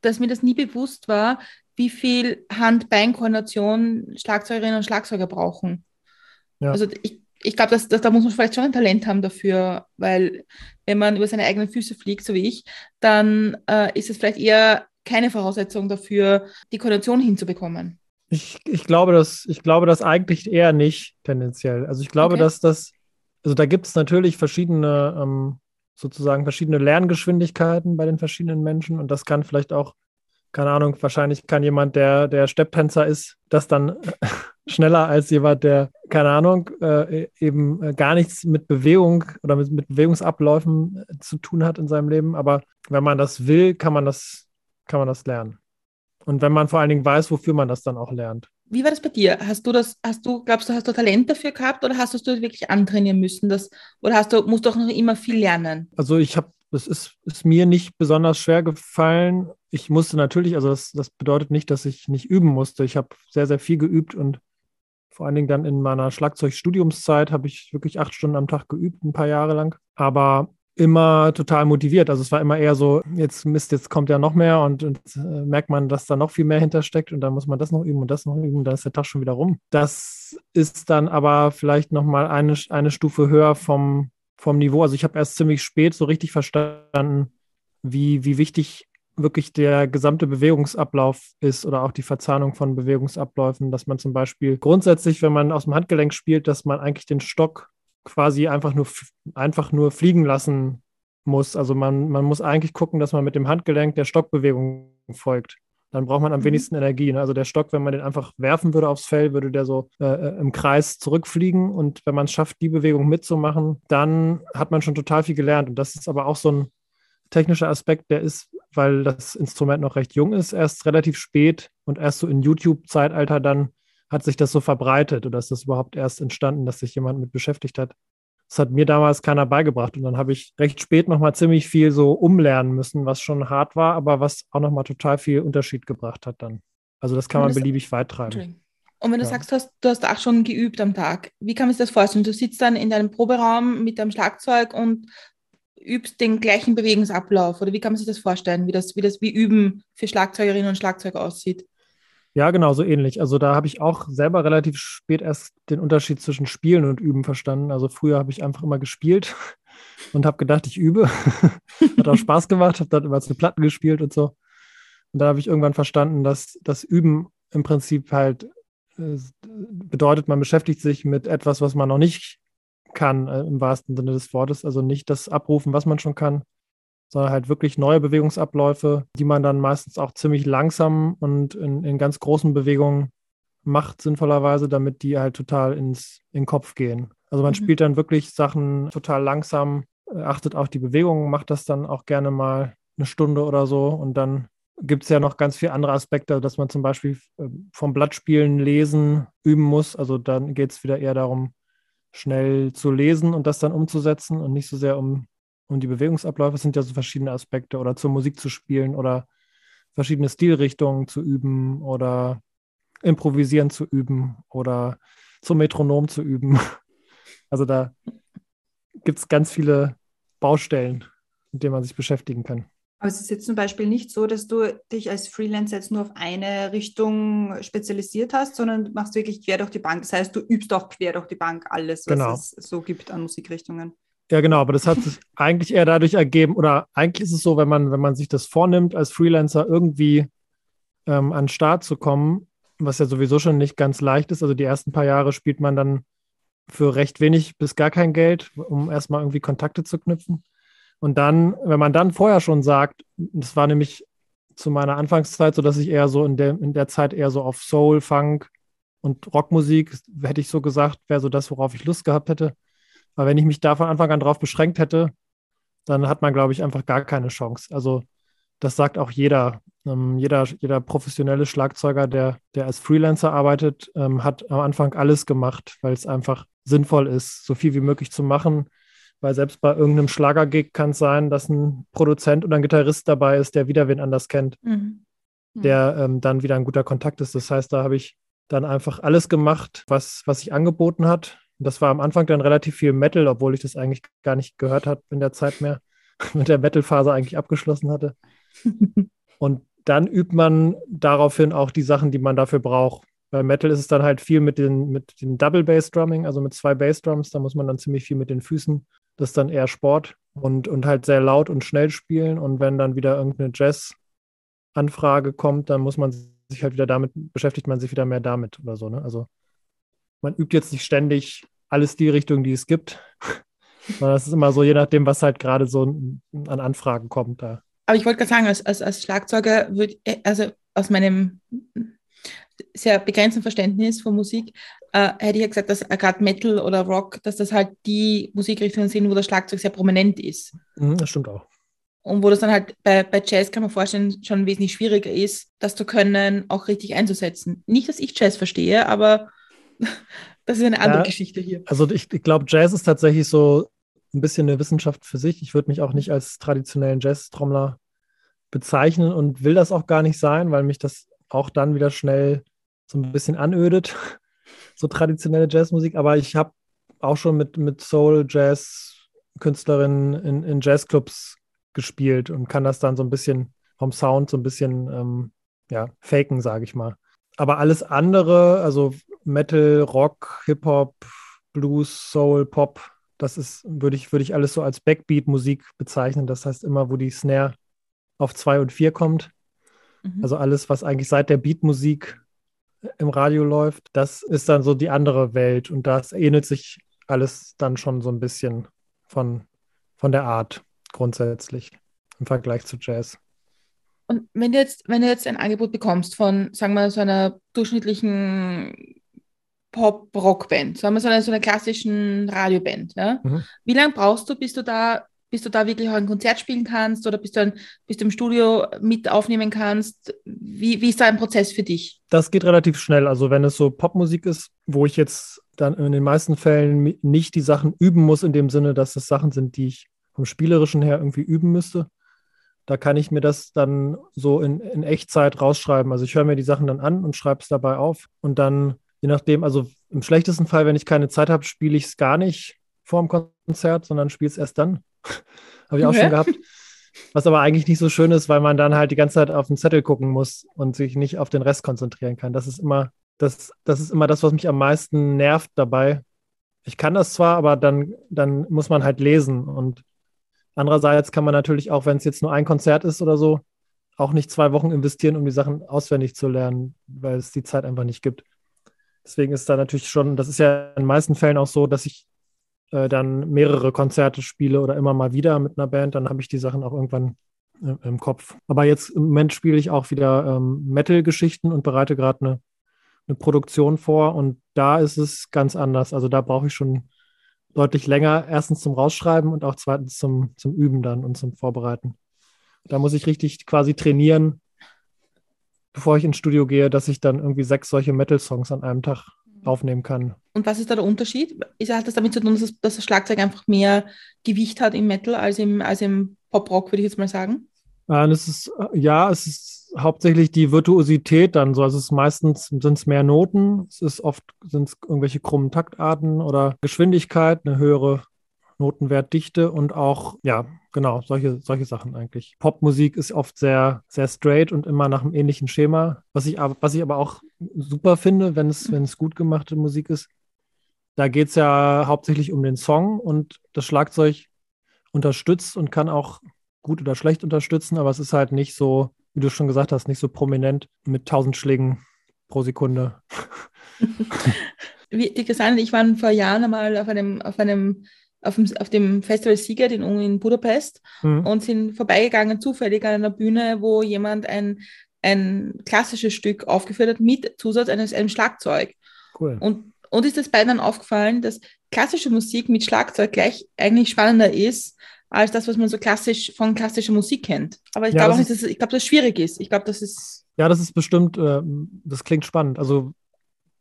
dass mir das nie bewusst war, wie viel Hand-Bein-Koordination Schlagzeugerinnen und Schlagzeuger brauchen. Ja. Also ich, ich glaube, dass, dass, da muss man vielleicht schon ein Talent haben dafür, weil wenn man über seine eigenen Füße fliegt, so wie ich, dann äh, ist es vielleicht eher keine Voraussetzung dafür, die Koordination hinzubekommen. Ich, ich, glaube, dass, ich glaube das eigentlich eher nicht tendenziell. Also ich glaube, okay. dass das, also da gibt es natürlich verschiedene, ähm, sozusagen verschiedene Lerngeschwindigkeiten bei den verschiedenen Menschen und das kann vielleicht auch keine Ahnung, wahrscheinlich kann jemand, der, der Stepptänzer ist, das dann *laughs* schneller als jemand, der, keine Ahnung, äh, eben äh, gar nichts mit Bewegung oder mit, mit Bewegungsabläufen äh, zu tun hat in seinem Leben. Aber wenn man das will, kann man das, kann man das lernen. Und wenn man vor allen Dingen weiß, wofür man das dann auch lernt. Wie war das bei dir? Hast du das, hast du, glaubst du, hast du Talent dafür gehabt oder hast du das wirklich antrainieren müssen? Das, oder hast du, musst du auch noch immer viel lernen? Also ich habe das ist, ist mir nicht besonders schwer gefallen. Ich musste natürlich, also das, das bedeutet nicht, dass ich nicht üben musste. Ich habe sehr, sehr viel geübt und vor allen Dingen dann in meiner Schlagzeugstudiumszeit habe ich wirklich acht Stunden am Tag geübt, ein paar Jahre lang. Aber immer total motiviert. Also es war immer eher so, jetzt Mist, jetzt kommt ja noch mehr und, und äh, merkt man, dass da noch viel mehr hintersteckt und dann muss man das noch üben und das noch üben und dann ist der Tag schon wieder rum. Das ist dann aber vielleicht nochmal eine, eine Stufe höher vom, vom Niveau. Also ich habe erst ziemlich spät so richtig verstanden, wie, wie wichtig wirklich der gesamte Bewegungsablauf ist oder auch die Verzahnung von Bewegungsabläufen, dass man zum Beispiel grundsätzlich, wenn man aus dem Handgelenk spielt, dass man eigentlich den Stock quasi einfach nur, einfach nur fliegen lassen muss. Also man, man muss eigentlich gucken, dass man mit dem Handgelenk der Stockbewegung folgt dann braucht man am mhm. wenigsten Energie. Ne? Also der Stock, wenn man den einfach werfen würde aufs Fell, würde der so äh, äh im Kreis zurückfliegen. Und wenn man es schafft, die Bewegung mitzumachen, dann hat man schon total viel gelernt. Und das ist aber auch so ein technischer Aspekt, der ist, weil das Instrument noch recht jung ist, erst relativ spät und erst so in YouTube-Zeitalter dann hat sich das so verbreitet oder ist das überhaupt erst entstanden, dass sich jemand mit beschäftigt hat. Das hat mir damals keiner beigebracht. Und dann habe ich recht spät nochmal ziemlich viel so umlernen müssen, was schon hart war, aber was auch nochmal total viel Unterschied gebracht hat dann. Also das kann man beliebig weit treiben. Und wenn du ja. sagst, du hast, du hast auch schon geübt am Tag, wie kann man sich das vorstellen? Du sitzt dann in deinem Proberaum mit deinem Schlagzeug und übst den gleichen Bewegungsablauf oder wie kann man sich das vorstellen, wie das, wie das wie Üben für Schlagzeugerinnen und Schlagzeuger aussieht? Ja, genau, so ähnlich. Also da habe ich auch selber relativ spät erst den Unterschied zwischen Spielen und Üben verstanden. Also früher habe ich einfach immer gespielt *laughs* und habe gedacht, ich übe. *laughs* Hat auch Spaß gemacht, habe dann immer zu Platten gespielt und so. Und da habe ich irgendwann verstanden, dass das Üben im Prinzip halt äh, bedeutet, man beschäftigt sich mit etwas, was man noch nicht kann, äh, im wahrsten Sinne des Wortes. Also nicht das abrufen, was man schon kann, sondern halt wirklich neue Bewegungsabläufe, die man dann meistens auch ziemlich langsam und in, in ganz großen Bewegungen macht, sinnvollerweise, damit die halt total ins in den Kopf gehen. Also man mhm. spielt dann wirklich Sachen total langsam, äh, achtet auf die Bewegungen, macht das dann auch gerne mal eine Stunde oder so und dann gibt es ja noch ganz viele andere Aspekte, dass man zum Beispiel ähm, vom Blattspielen lesen üben muss. Also dann geht es wieder eher darum, schnell zu lesen und das dann umzusetzen und nicht so sehr um, um die Bewegungsabläufe. Sind ja so verschiedene Aspekte oder zur Musik zu spielen oder verschiedene Stilrichtungen zu üben oder improvisieren zu üben oder zum Metronom zu üben. *laughs* Also da gibt es ganz viele Baustellen, mit denen man sich beschäftigen kann. Aber es ist jetzt zum Beispiel nicht so, dass du dich als Freelancer jetzt nur auf eine Richtung spezialisiert hast, sondern machst wirklich quer durch die Bank. Das heißt, du übst auch quer durch die Bank alles, was genau. es so gibt an Musikrichtungen. Ja, genau, aber das hat sich eigentlich eher dadurch ergeben, oder eigentlich ist es so, wenn man, wenn man sich das vornimmt, als Freelancer irgendwie ähm, an den Start zu kommen, was ja sowieso schon nicht ganz leicht ist. Also die ersten paar Jahre spielt man dann für recht wenig bis gar kein Geld, um erstmal irgendwie Kontakte zu knüpfen. Und dann, wenn man dann vorher schon sagt, das war nämlich zu meiner Anfangszeit so, dass ich eher so in der, in der Zeit eher so auf Soul, Funk und Rockmusik, hätte ich so gesagt, wäre so das, worauf ich Lust gehabt hätte. Aber wenn ich mich da von Anfang an drauf beschränkt hätte, dann hat man, glaube ich, einfach gar keine Chance. Also das sagt auch jeder. Ähm, jeder, jeder professionelle Schlagzeuger, der, der als Freelancer arbeitet, ähm, hat am Anfang alles gemacht, weil es einfach sinnvoll ist, so viel wie möglich zu machen weil selbst bei irgendeinem Schlagergig kann es sein, dass ein Produzent oder ein Gitarrist dabei ist, der wieder wen anders kennt, mhm. Mhm. der ähm, dann wieder ein guter Kontakt ist. Das heißt, da habe ich dann einfach alles gemacht, was, was sich angeboten hat. Und das war am Anfang dann relativ viel Metal, obwohl ich das eigentlich gar nicht gehört habe in der Zeit mehr, *laughs* mit der Metal-Phase eigentlich abgeschlossen hatte. *laughs* Und dann übt man daraufhin auch die Sachen, die man dafür braucht. Bei Metal ist es dann halt viel mit den, mit den Double Bass Drumming, also mit zwei Bass Drums. Da muss man dann ziemlich viel mit den Füßen das ist dann eher Sport und, und halt sehr laut und schnell spielen. Und wenn dann wieder irgendeine Jazz-Anfrage kommt, dann muss man sich halt wieder damit, beschäftigt man sich wieder mehr damit oder so. Ne? Also man übt jetzt nicht ständig alles die Richtung, die es gibt. *laughs* das ist immer so, je nachdem, was halt gerade so an Anfragen kommt da. Aber ich wollte gerade sagen, als, als, als Schlagzeuger würde, also aus meinem sehr begrenzten Verständnis von Musik, äh, hätte ich ja gesagt, dass gerade Metal oder Rock, dass das halt die Musikrichtungen sind, wo das Schlagzeug sehr prominent ist. Mhm, das stimmt auch. Und wo das dann halt bei, bei Jazz, kann man vorstellen, schon wesentlich schwieriger ist, das zu können, auch richtig einzusetzen. Nicht, dass ich Jazz verstehe, aber das ist eine andere ja, Geschichte hier. Also ich, ich glaube, Jazz ist tatsächlich so ein bisschen eine Wissenschaft für sich. Ich würde mich auch nicht als traditionellen Jazz-Trommler bezeichnen und will das auch gar nicht sein, weil mich das auch dann wieder schnell so ein bisschen anödet *laughs* so traditionelle Jazzmusik, aber ich habe auch schon mit, mit Soul, Jazz, Künstlerinnen in, in Jazzclubs gespielt und kann das dann so ein bisschen vom Sound so ein bisschen ähm, ja, faken, sage ich mal. Aber alles andere, also Metal, Rock, Hip-Hop, Blues, Soul, Pop, das ist, würde ich, würde ich alles so als Backbeat-Musik bezeichnen. Das heißt immer, wo die Snare auf zwei und vier kommt. Mhm. Also alles, was eigentlich seit der Beatmusik im Radio läuft, das ist dann so die andere Welt und das ähnelt sich alles dann schon so ein bisschen von, von der Art grundsätzlich im Vergleich zu Jazz. Und wenn du jetzt, wenn du jetzt ein Angebot bekommst von, sagen wir, so einer durchschnittlichen Pop-Rock-Band, sagen wir so einer, so einer klassischen Radioband, ja? Mhm. wie lange brauchst du, bis du da bis du da wirklich auch ein Konzert spielen kannst oder bis du, ein, bis du im Studio mit aufnehmen kannst? Wie, wie ist da ein Prozess für dich? Das geht relativ schnell. Also wenn es so Popmusik ist, wo ich jetzt dann in den meisten Fällen nicht die Sachen üben muss, in dem Sinne, dass es Sachen sind, die ich vom Spielerischen her irgendwie üben müsste, da kann ich mir das dann so in, in Echtzeit rausschreiben. Also ich höre mir die Sachen dann an und schreibe es dabei auf. Und dann, je nachdem, also im schlechtesten Fall, wenn ich keine Zeit habe, spiele ich es gar nicht vor dem Konzert, sondern spiele es erst dann. *laughs* Habe ich auch okay. schon gehabt. Was aber eigentlich nicht so schön ist, weil man dann halt die ganze Zeit auf den Zettel gucken muss und sich nicht auf den Rest konzentrieren kann. Das ist immer das, das ist immer das, was mich am meisten nervt dabei. Ich kann das zwar, aber dann, dann muss man halt lesen. Und andererseits kann man natürlich auch, wenn es jetzt nur ein Konzert ist oder so, auch nicht zwei Wochen investieren, um die Sachen auswendig zu lernen, weil es die Zeit einfach nicht gibt. Deswegen ist da natürlich schon, das ist ja in den meisten Fällen auch so, dass ich äh, dann mehrere Konzerte spiele oder immer mal wieder mit einer Band, dann habe ich die Sachen auch irgendwann äh, im Kopf. Aber jetzt im Moment spiele ich auch wieder ähm, Metal-Geschichten und bereite gerade eine, eine Produktion vor und da ist es ganz anders. Also da brauche ich schon deutlich länger, erstens zum Rausschreiben und auch zweitens zum, zum Üben dann und zum Vorbereiten. Da muss ich richtig quasi trainieren, bevor ich ins Studio gehe, dass ich dann irgendwie sechs solche Metal-Songs an einem Tag aufnehmen kann. Und was ist da der Unterschied? Ist, hat das damit zu tun, dass, dass das Schlagzeug einfach mehr Gewicht hat im Metal als im, als im Pop-Rock, würde ich jetzt mal sagen? Nein, es ist, ja, es ist hauptsächlich die Virtuosität dann so. Also es ist meistens sind es mehr Noten, es ist oft sind es irgendwelche krummen Taktarten oder Geschwindigkeit, eine höhere Notenwertdichte und auch, ja, genau, solche, solche Sachen eigentlich. Popmusik ist oft sehr, sehr straight und immer nach einem ähnlichen Schema. Was ich, was ich aber auch super finde, wenn es, wenn es gut gemachte Musik ist, da geht es ja hauptsächlich um den Song und das Schlagzeug unterstützt und kann auch gut oder schlecht unterstützen, aber es ist halt nicht so, wie du schon gesagt hast, nicht so prominent mit tausend Schlägen pro Sekunde. *laughs* wie, die und ich waren vor Jahren einmal auf einem, auf einem auf dem, auf dem Festival Sieger in, in Budapest mhm. und sind vorbeigegangen zufällig an einer Bühne, wo jemand ein, ein klassisches Stück aufgeführt hat mit Zusatz eines einem Schlagzeug. Cool. Und, und ist es beiden dann aufgefallen, dass klassische Musik mit Schlagzeug gleich eigentlich spannender ist als das, was man so klassisch von klassischer Musik kennt. Aber ich ja, glaube auch nicht, dass ich glaube, dass es schwierig ist. Ich glaube, das ist. Ja, das ist bestimmt, äh, das klingt spannend. Also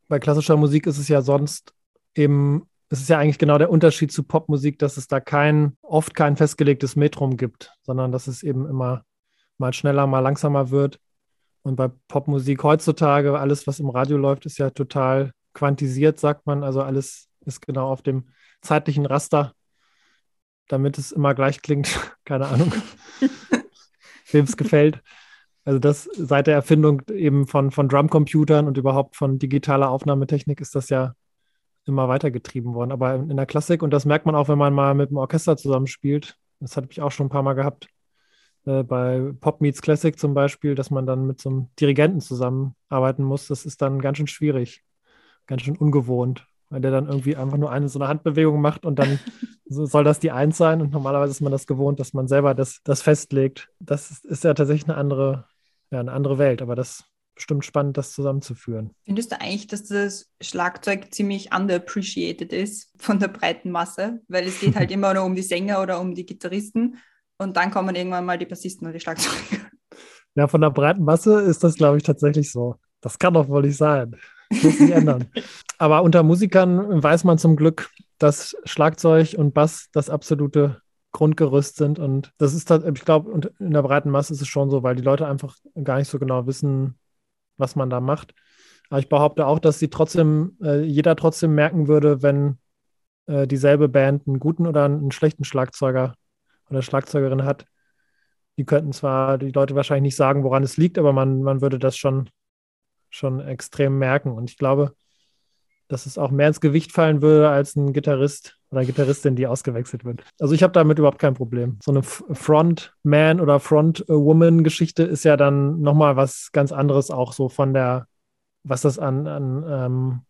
bei klassischer Musik ist es ja sonst eben es ist ja eigentlich genau der Unterschied zu Popmusik, dass es da kein, oft kein festgelegtes Metrum gibt, sondern dass es eben immer mal schneller, mal langsamer wird. Und bei Popmusik heutzutage, alles, was im Radio läuft, ist ja total quantisiert, sagt man. Also alles ist genau auf dem zeitlichen Raster, damit es immer gleich klingt. *laughs* Keine Ahnung, *laughs* wem es gefällt. Also das seit der Erfindung eben von, von Drumcomputern und überhaupt von digitaler Aufnahmetechnik ist das ja immer weitergetrieben worden. Aber in der Klassik, und das merkt man auch, wenn man mal mit dem Orchester zusammenspielt, das hatte ich auch schon ein paar Mal gehabt, äh, bei Pop Meets Classic zum Beispiel, dass man dann mit so einem Dirigenten zusammenarbeiten muss, das ist dann ganz schön schwierig, ganz schön ungewohnt, weil der dann irgendwie einfach nur eine so eine Handbewegung macht und dann *laughs* so soll das die Eins sein und normalerweise ist man das gewohnt, dass man selber das, das festlegt. Das ist, ist ja tatsächlich eine andere, ja, eine andere Welt, aber das bestimmt spannend, das zusammenzuführen. Findest du eigentlich, dass das Schlagzeug ziemlich underappreciated ist von der breiten Masse? Weil es geht halt *laughs* immer nur um die Sänger oder um die Gitarristen und dann kommen irgendwann mal die Bassisten und die Schlagzeuger. Ja, von der breiten Masse ist das, glaube ich, tatsächlich so. Das kann doch wohl nicht sein. Das muss sich ändern. *laughs* Aber unter Musikern weiß man zum Glück, dass Schlagzeug und Bass das absolute Grundgerüst sind. Und das ist, ich glaube, in der breiten Masse ist es schon so, weil die Leute einfach gar nicht so genau wissen, was man da macht. Aber ich behaupte auch, dass sie trotzdem, äh, jeder trotzdem merken würde, wenn äh, dieselbe Band einen guten oder einen schlechten Schlagzeuger oder Schlagzeugerin hat. Die könnten zwar die Leute wahrscheinlich nicht sagen, woran es liegt, aber man, man würde das schon, schon extrem merken. Und ich glaube, dass es auch mehr ins Gewicht fallen würde als ein Gitarrist oder Gitarristin, die ausgewechselt wird. Also ich habe damit überhaupt kein Problem. So eine Frontman oder Frontwoman-Geschichte ist ja dann nochmal was ganz anderes auch so von der, was das an, an ähm,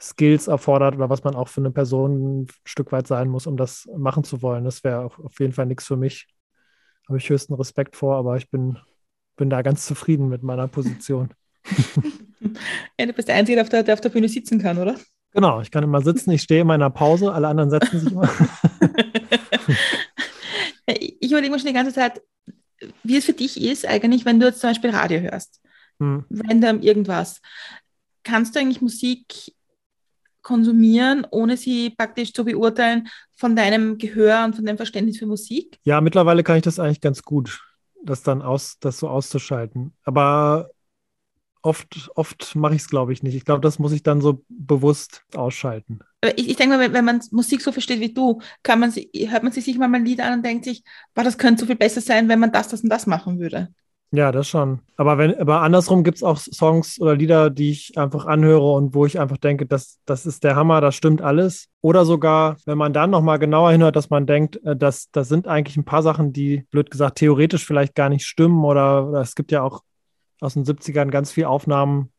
Skills erfordert oder was man auch für eine Person ein Stück weit sein muss, um das machen zu wollen. Das wäre auf jeden Fall nichts für mich. Habe ich höchsten Respekt vor, aber ich bin, bin da ganz zufrieden mit meiner Position. *laughs* Ja, du bist der Einzige, der auf der, Bühne sitzen kann, oder? Genau, ich kann immer sitzen, ich stehe in meiner Pause, alle anderen setzen sich immer. *laughs* ich überlege mir schon die ganze Zeit, wie es für dich ist, eigentlich, wenn du jetzt zum Beispiel Radio hörst, hm. random irgendwas. Kannst du eigentlich Musik konsumieren, ohne sie praktisch zu beurteilen von deinem Gehör und von deinem Verständnis für Musik? Ja, mittlerweile kann ich das eigentlich ganz gut, das dann aus, das so auszuschalten. Aber oft, oft mache ich es, glaube ich, nicht. Ich glaube, das muss ich dann so bewusst ausschalten. Ich, ich denke mal, wenn, wenn, man Musik so versteht wie du, kann man, hört man sich mal ein Lied an und denkt sich, boah, das könnte so viel besser sein, wenn man das, das und das machen würde. Ja, das schon. Aber, wenn, aber andersrum gibt es auch Songs oder Lieder, die ich einfach anhöre und wo ich einfach denke, das, das ist der Hammer, das stimmt alles. Oder sogar, wenn man dann nochmal genauer hinhört, dass man denkt, äh, dass das sind eigentlich ein paar Sachen, die, blöd gesagt, theoretisch vielleicht gar nicht stimmen. Oder, oder es gibt ja auch aus den 70ern ganz viele Aufnahmen,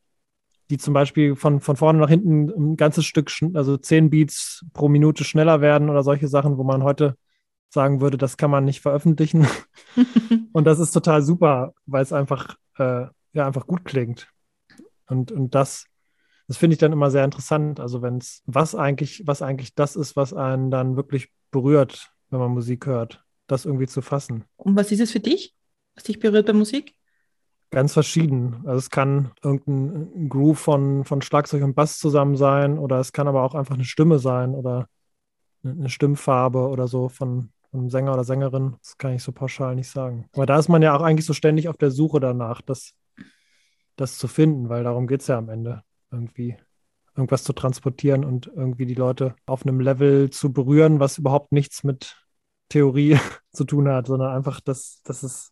die zum Beispiel von, von vorne nach hinten ein ganzes Stück, also zehn Beats pro Minute schneller werden oder solche Sachen, wo man heute sagen würde, das kann man nicht veröffentlichen. *laughs* und das ist total super, weil es einfach, äh, ja, einfach gut klingt. Und, und das, das finde ich dann immer sehr interessant. Also wenn es, was eigentlich, was eigentlich das ist, was einen dann wirklich berührt, wenn man Musik hört, das irgendwie zu fassen. Und was ist es für dich, was dich berührt bei Musik? Ganz verschieden. Also es kann irgendein Groove von, von Schlagzeug und Bass zusammen sein oder es kann aber auch einfach eine Stimme sein oder eine Stimmfarbe oder so von, von einem Sänger oder Sängerin. Das kann ich so pauschal nicht sagen. Aber da ist man ja auch eigentlich so ständig auf der Suche danach, das, das zu finden, weil darum geht es ja am Ende irgendwie irgendwas zu transportieren und irgendwie die Leute auf einem Level zu berühren, was überhaupt nichts mit Theorie *laughs* zu tun hat, sondern einfach, dass, dass es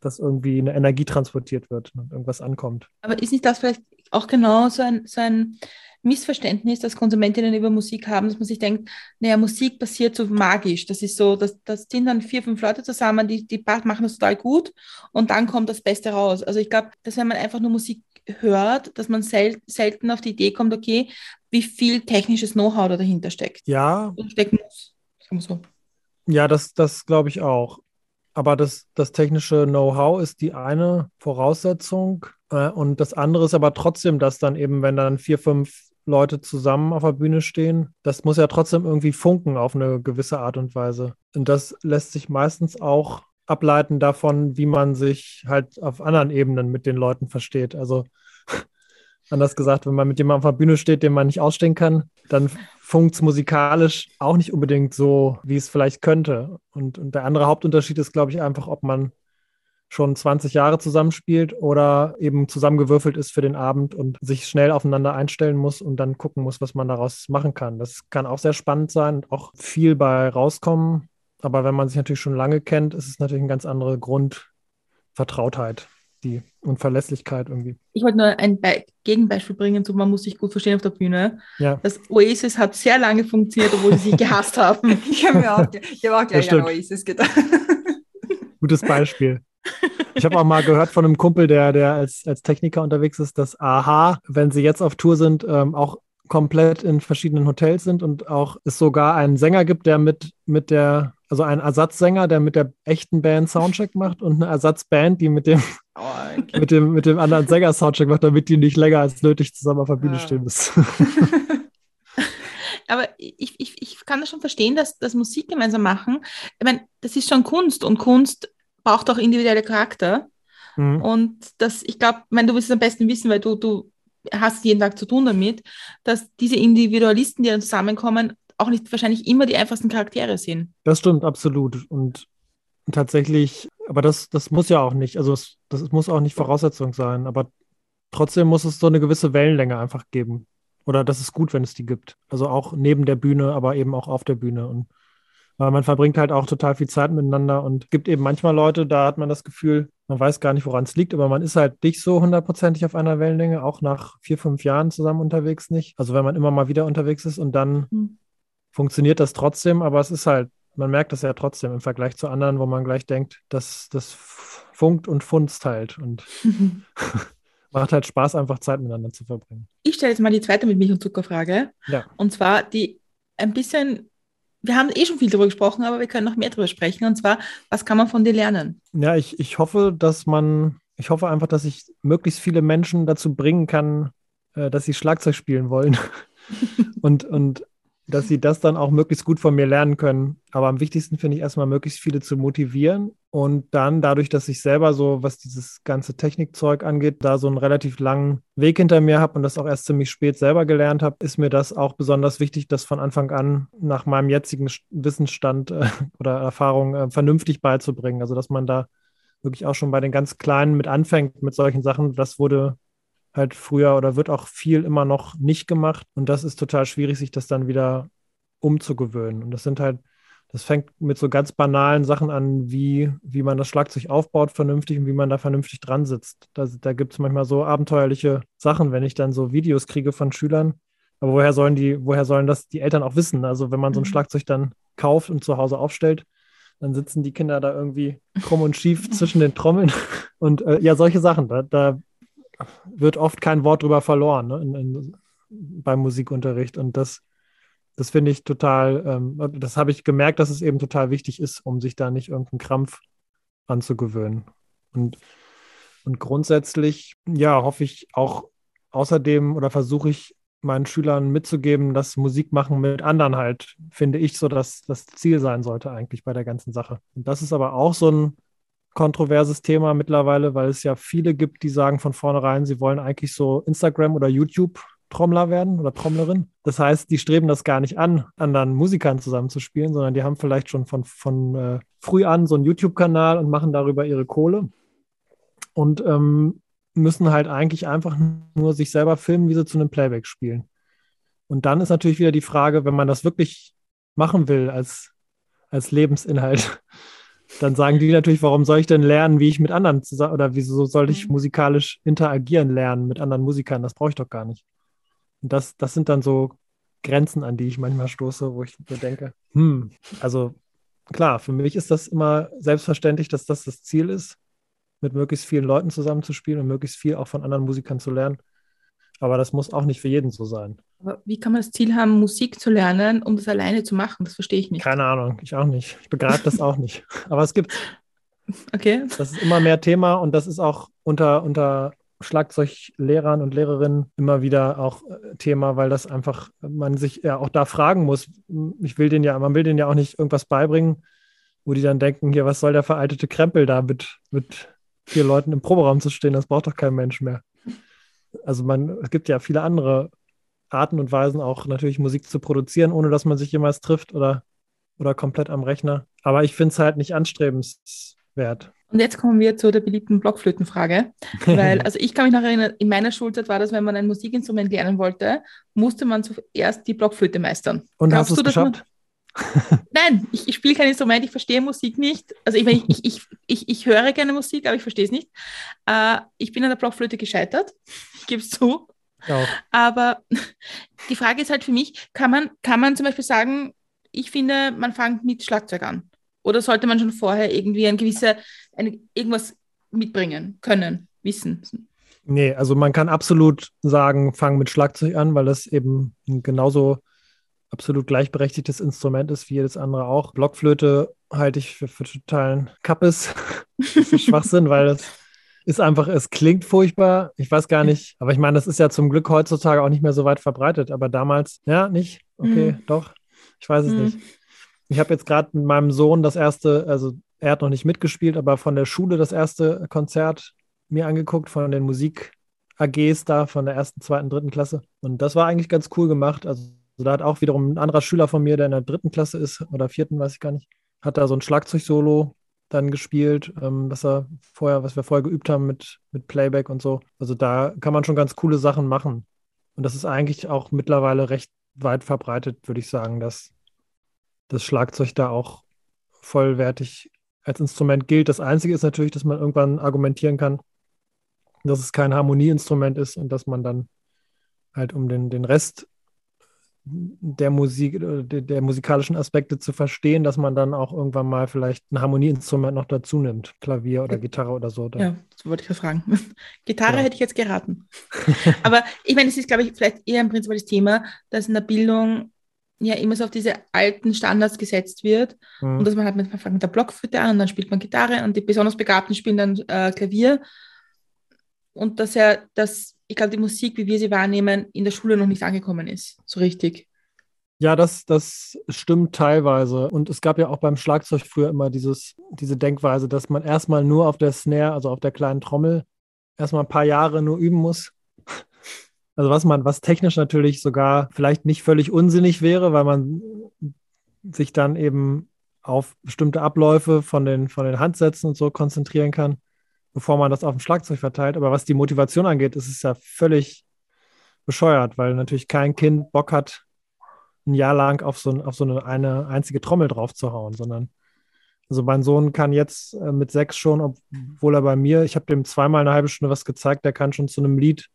dass irgendwie eine Energie transportiert wird und irgendwas ankommt. Aber ist nicht das vielleicht auch genau so ein, so ein Missverständnis, das Konsumentinnen über Musik haben, dass man sich denkt, naja, Musik passiert so magisch. Das ist so, das, das sind dann vier, fünf Leute zusammen, die, die machen das total gut und dann kommt das Beste raus. Also ich glaube, dass wenn man einfach nur Musik hört, dass man sel selten auf die Idee kommt, okay, wie viel technisches Know-how da dahinter steckt. Ja. Und stecken muss. Sagen wir so. Ja, das, das glaube ich auch. Aber das, das technische Know-how ist die eine Voraussetzung. Äh, und das andere ist aber trotzdem, dass dann eben, wenn dann vier, fünf Leute zusammen auf der Bühne stehen, das muss ja trotzdem irgendwie funken auf eine gewisse Art und Weise. Und das lässt sich meistens auch ableiten davon, wie man sich halt auf anderen Ebenen mit den Leuten versteht. Also anders gesagt, wenn man mit jemandem auf der Bühne steht, den man nicht ausstehen kann, dann funkt es musikalisch auch nicht unbedingt so, wie es vielleicht könnte. Und, und der andere Hauptunterschied ist, glaube ich, einfach, ob man schon 20 Jahre zusammenspielt oder eben zusammengewürfelt ist für den Abend und sich schnell aufeinander einstellen muss und dann gucken muss, was man daraus machen kann. Das kann auch sehr spannend sein und auch viel bei rauskommen. Aber wenn man sich natürlich schon lange kennt, ist es natürlich eine ganz andere Grundvertrautheit die und Verlässlichkeit irgendwie. Ich wollte nur ein Be Gegenbeispiel bringen, so man muss sich gut verstehen auf der Bühne. Ja. Das Oasis hat sehr lange funktioniert, obwohl sie sich gehasst haben. *laughs* ich habe auch, hab auch gleich an Oasis gedacht. *laughs* Gutes Beispiel. Ich habe auch mal gehört von einem Kumpel, der, der als, als Techniker unterwegs ist, dass Aha, wenn sie jetzt auf Tour sind, ähm, auch komplett in verschiedenen Hotels sind und auch es sogar einen Sänger gibt, der mit, mit der, also einen Ersatzsänger, der mit der echten Band Soundcheck macht und eine Ersatzband, die mit dem, oh, *laughs* okay. mit dem, mit dem anderen Sänger Soundcheck macht, damit die nicht länger als nötig zusammen auf der Bühne ja. stehen müssen. *laughs* Aber ich, ich, ich kann das schon verstehen, dass das Musik gemeinsam machen. Ich meine, das ist schon Kunst und Kunst braucht auch individuelle Charakter. Mhm. Und das, ich glaube, du wirst es am besten wissen, weil du, du hast jeden Tag zu tun damit, dass diese Individualisten, die dann zusammenkommen, auch nicht wahrscheinlich immer die einfachsten Charaktere sind. Das stimmt, absolut. Und tatsächlich, aber das, das muss ja auch nicht, also es, das muss auch nicht Voraussetzung sein, aber trotzdem muss es so eine gewisse Wellenlänge einfach geben. Oder das ist gut, wenn es die gibt. Also auch neben der Bühne, aber eben auch auf der Bühne. Und weil man verbringt halt auch total viel Zeit miteinander und gibt eben manchmal Leute, da hat man das Gefühl, man weiß gar nicht, woran es liegt, aber man ist halt nicht so hundertprozentig auf einer Wellenlänge, auch nach vier, fünf Jahren zusammen unterwegs nicht. Also wenn man immer mal wieder unterwegs ist und dann mhm. Funktioniert das trotzdem, aber es ist halt, man merkt das ja trotzdem im Vergleich zu anderen, wo man gleich denkt, dass das funkt und funzt halt und *laughs* *laughs* macht halt Spaß, einfach Zeit miteinander zu verbringen. Ich stelle jetzt mal die zweite mit Milch und Zuckerfrage. Ja. Und zwar die ein bisschen wir haben eh schon viel darüber gesprochen, aber wir können noch mehr darüber sprechen. Und zwar, was kann man von dir lernen? Ja, ich, ich hoffe, dass man, ich hoffe einfach, dass ich möglichst viele Menschen dazu bringen kann, äh, dass sie Schlagzeug spielen wollen. *laughs* und, und dass sie das dann auch möglichst gut von mir lernen können. Aber am wichtigsten finde ich erstmal, möglichst viele zu motivieren und dann dadurch, dass ich selber so, was dieses ganze Technikzeug angeht, da so einen relativ langen Weg hinter mir habe und das auch erst ziemlich spät selber gelernt habe, ist mir das auch besonders wichtig, das von Anfang an nach meinem jetzigen Wissensstand äh, *laughs* oder Erfahrung äh, vernünftig beizubringen. Also, dass man da wirklich auch schon bei den ganz Kleinen mit anfängt mit solchen Sachen. Das wurde halt früher oder wird auch viel immer noch nicht gemacht. Und das ist total schwierig, sich das dann wieder umzugewöhnen. Und das sind halt, das fängt mit so ganz banalen Sachen an, wie, wie man das Schlagzeug aufbaut vernünftig und wie man da vernünftig dran sitzt. Da, da gibt es manchmal so abenteuerliche Sachen, wenn ich dann so Videos kriege von Schülern. Aber woher sollen die, woher sollen das die Eltern auch wissen? Also wenn man so ein mhm. Schlagzeug dann kauft und zu Hause aufstellt, dann sitzen die Kinder da irgendwie krumm und schief *laughs* zwischen den Trommeln. Und äh, ja, solche Sachen, da, da wird oft kein Wort drüber verloren ne, in, in, beim Musikunterricht. Und das, das finde ich total, ähm, das habe ich gemerkt, dass es eben total wichtig ist, um sich da nicht irgendeinen Krampf anzugewöhnen. Und, und grundsätzlich, ja, hoffe ich auch außerdem oder versuche ich meinen Schülern mitzugeben, dass Musik machen mit anderen halt, finde ich, so dass das Ziel sein sollte eigentlich bei der ganzen Sache. Und das ist aber auch so ein kontroverses Thema mittlerweile, weil es ja viele gibt, die sagen von vornherein, sie wollen eigentlich so Instagram oder YouTube Trommler werden oder Trommlerin. Das heißt, die streben das gar nicht an, anderen Musikern zusammenzuspielen, sondern die haben vielleicht schon von, von äh, früh an so einen YouTube-Kanal und machen darüber ihre Kohle und ähm, müssen halt eigentlich einfach nur sich selber filmen, wie sie zu einem Playback spielen. Und dann ist natürlich wieder die Frage, wenn man das wirklich machen will als, als Lebensinhalt, dann sagen die natürlich, warum soll ich denn lernen, wie ich mit anderen zusammen oder wieso soll ich mhm. musikalisch interagieren lernen mit anderen Musikern? Das brauche ich doch gar nicht. Und das, das sind dann so Grenzen, an die ich manchmal stoße, wo ich mir denke, hm, also klar, für mich ist das immer selbstverständlich, dass das das Ziel ist, mit möglichst vielen Leuten zusammenzuspielen und möglichst viel auch von anderen Musikern zu lernen. Aber das muss auch nicht für jeden so sein. Aber wie kann man das Ziel haben, Musik zu lernen, um das alleine zu machen? Das verstehe ich nicht. Keine Ahnung, ich auch nicht. Ich begreife das auch nicht. Aber es gibt. Okay. Das ist immer mehr Thema und das ist auch unter, unter Schlagzeuglehrern und Lehrerinnen immer wieder auch äh, Thema, weil das einfach man sich ja auch da fragen muss. Ich will den ja, man will denen ja auch nicht irgendwas beibringen, wo die dann denken, hier, was soll der veraltete Krempel da mit, mit vier Leuten im Proberaum zu stehen? Das braucht doch kein Mensch mehr. Also man, es gibt ja viele andere Arten und Weisen auch natürlich Musik zu produzieren, ohne dass man sich jemals trifft oder, oder komplett am Rechner. Aber ich finde es halt nicht anstrebenswert. Und jetzt kommen wir zu der beliebten Blockflötenfrage. *laughs* Weil, also ich kann mich noch erinnern, in meiner Schulzeit war das, wenn man ein Musikinstrument lernen wollte, musste man zuerst die Blockflöte meistern. Und Glaubst hast du es geschafft? *laughs* Nein, ich, ich spiele kein Instrument, ich verstehe Musik nicht. Also ich, ich, ich, ich, ich höre gerne Musik, aber ich verstehe es nicht. Äh, ich bin an der Blockflöte gescheitert, *laughs* ich gebe es zu. Ja. Aber die Frage ist halt für mich, kann man, kann man zum Beispiel sagen, ich finde, man fängt mit Schlagzeug an? Oder sollte man schon vorher irgendwie ein gewisse, eine, irgendwas mitbringen können, wissen? Nee, also man kann absolut sagen, fang mit Schlagzeug an, weil das eben ein genauso absolut gleichberechtigtes Instrument ist wie jedes andere auch. Blockflöte halte ich für, für totalen Kappes, *laughs* für Schwachsinn, weil das ist einfach, es klingt furchtbar. Ich weiß gar nicht, aber ich meine, das ist ja zum Glück heutzutage auch nicht mehr so weit verbreitet. Aber damals, ja, nicht? Okay, mhm. doch. Ich weiß es mhm. nicht. Ich habe jetzt gerade mit meinem Sohn das erste, also er hat noch nicht mitgespielt, aber von der Schule das erste Konzert mir angeguckt, von den Musik-AGs da, von der ersten, zweiten, dritten Klasse. Und das war eigentlich ganz cool gemacht. Also da hat auch wiederum ein anderer Schüler von mir, der in der dritten Klasse ist oder vierten, weiß ich gar nicht, hat da so ein Schlagzeug-Solo dann gespielt, ähm, was er vorher, was wir vorher geübt haben mit, mit Playback und so. Also da kann man schon ganz coole Sachen machen. Und das ist eigentlich auch mittlerweile recht weit verbreitet, würde ich sagen, dass das Schlagzeug da auch vollwertig als Instrument gilt. Das Einzige ist natürlich, dass man irgendwann argumentieren kann, dass es kein Harmonieinstrument ist und dass man dann halt um den, den Rest der Musik, äh, der, der, musikalischen Aspekte zu verstehen, dass man dann auch irgendwann mal vielleicht ein Harmonieinstrument noch dazu nimmt, Klavier oder Gitarre oder so. Ja, das wollte ich fragen. *laughs* Gitarre ja. hätte ich jetzt geraten. *laughs* Aber ich meine, es ist, glaube ich, vielleicht eher im Prinzip das Thema, dass in der Bildung ja immer so auf diese alten Standards gesetzt wird mhm. und dass man halt mit, man mit der Blockflöte an und dann spielt man Gitarre und die besonders Begabten spielen dann äh, Klavier und dass er, dass ich glaube, die Musik, wie wir sie wahrnehmen, in der Schule noch nicht angekommen ist, so richtig. Ja, das, das stimmt teilweise. Und es gab ja auch beim Schlagzeug früher immer dieses, diese Denkweise, dass man erstmal nur auf der Snare, also auf der kleinen Trommel, erstmal ein paar Jahre nur üben muss *laughs* also was man, was technisch natürlich sogar vielleicht nicht völlig unsinnig wäre, weil man sich dann eben auf bestimmte Abläufe von den, von den Handsätzen und so konzentrieren kann, bevor man das auf dem Schlagzeug verteilt. Aber was die Motivation angeht, ist es ja völlig bescheuert, weil natürlich kein Kind Bock hat, ein Jahr lang auf so, auf so eine, eine einzige Trommel drauf zu hauen, sondern also mein Sohn kann jetzt äh, mit sechs schon, obwohl er bei mir, ich habe dem zweimal eine halbe Stunde was gezeigt, der kann schon zu einem Lied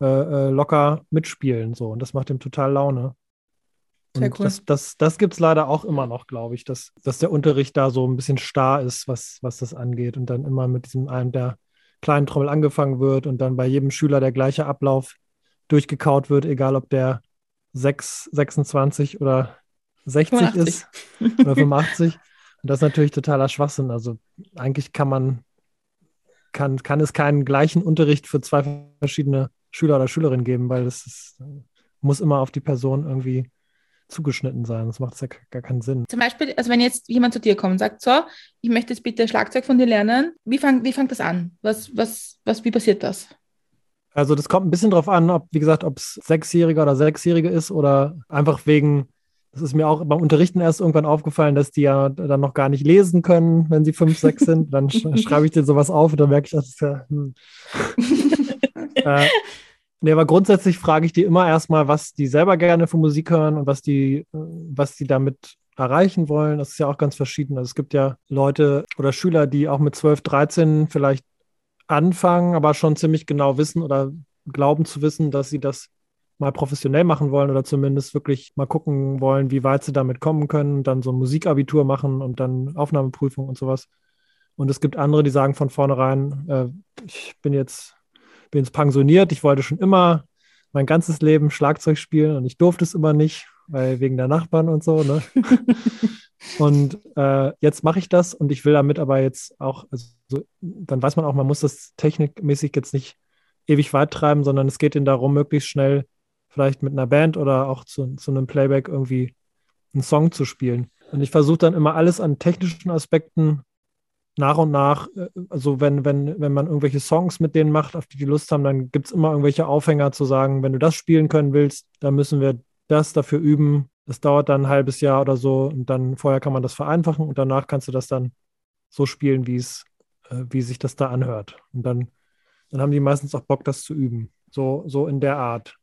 äh, äh, locker mitspielen. So. Und das macht ihm total Laune. Sehr und cool. das, das, das gibt es leider auch immer noch, glaube ich, dass, dass der Unterricht da so ein bisschen starr ist, was, was das angeht. Und dann immer mit diesem einen der kleinen Trommel angefangen wird und dann bei jedem Schüler der gleiche Ablauf durchgekaut wird, egal ob der 6, 26 oder 60 85. ist oder 85. Und das ist natürlich totaler Schwachsinn. Also eigentlich kann man, kann, kann es keinen gleichen Unterricht für zwei verschiedene Schüler oder Schülerin geben, weil es ist, muss immer auf die Person irgendwie zugeschnitten sein. Das macht ja gar keinen Sinn. Zum Beispiel, also wenn jetzt jemand zu dir kommt und sagt, so, ich möchte jetzt bitte Schlagzeug von dir lernen, wie, fang, wie fängt das an? Was, was, was, wie passiert das? Also das kommt ein bisschen drauf an, ob, wie gesagt, ob es Sechsjähriger oder Sechsjährige ist oder einfach wegen, das ist mir auch beim Unterrichten erst irgendwann aufgefallen, dass die ja dann noch gar nicht lesen können, wenn sie fünf, sechs sind. Dann sch *laughs* schreibe ich denen sowas auf und dann merke ich, das ist ja. Hm. *laughs* äh, nee, aber grundsätzlich frage ich die immer erstmal, was die selber gerne für Musik hören und was die, was die damit erreichen wollen. Das ist ja auch ganz verschieden. Also es gibt ja Leute oder Schüler, die auch mit 12, 13 vielleicht anfangen, aber schon ziemlich genau wissen oder glauben zu wissen, dass sie das mal professionell machen wollen oder zumindest wirklich mal gucken wollen, wie weit sie damit kommen können, dann so ein Musikabitur machen und dann Aufnahmeprüfung und sowas. Und es gibt andere, die sagen von vornherein, äh, ich bin jetzt, bin jetzt pensioniert, ich wollte schon immer mein ganzes Leben Schlagzeug spielen und ich durfte es immer nicht, weil wegen der Nachbarn und so. Ne? *laughs* Und äh, jetzt mache ich das und ich will damit aber jetzt auch, also dann weiß man auch, man muss das technikmäßig jetzt nicht ewig weit treiben, sondern es geht ihnen darum, möglichst schnell vielleicht mit einer Band oder auch zu, zu einem Playback irgendwie einen Song zu spielen. Und ich versuche dann immer alles an technischen Aspekten nach und nach, äh, also wenn, wenn, wenn man irgendwelche Songs mit denen macht, auf die die Lust haben, dann gibt es immer irgendwelche Aufhänger zu sagen, wenn du das spielen können willst, dann müssen wir das dafür üben, das dauert dann ein halbes Jahr oder so und dann vorher kann man das vereinfachen und danach kannst du das dann so spielen, wie es, äh, wie sich das da anhört. Und dann, dann haben die meistens auch Bock, das zu üben. So, so in der Art.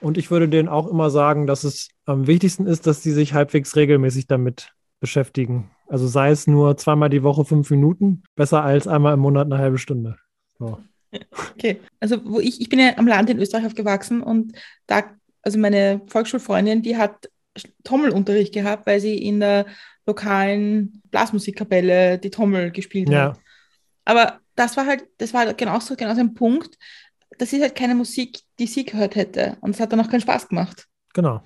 Und ich würde denen auch immer sagen, dass es am wichtigsten ist, dass sie sich halbwegs regelmäßig damit beschäftigen. Also sei es nur zweimal die Woche fünf Minuten, besser als einmal im Monat eine halbe Stunde. So. *laughs* Okay, also wo ich, ich bin ja am Land in Österreich aufgewachsen und da, also meine Volksschulfreundin, die hat Trommelunterricht gehabt, weil sie in der lokalen Blasmusikkapelle die Trommel gespielt ja. hat. Aber das war halt, das war genauso, genauso ein Punkt. Das ist halt keine Musik, die sie gehört hätte. Und es hat dann auch keinen Spaß gemacht. Genau.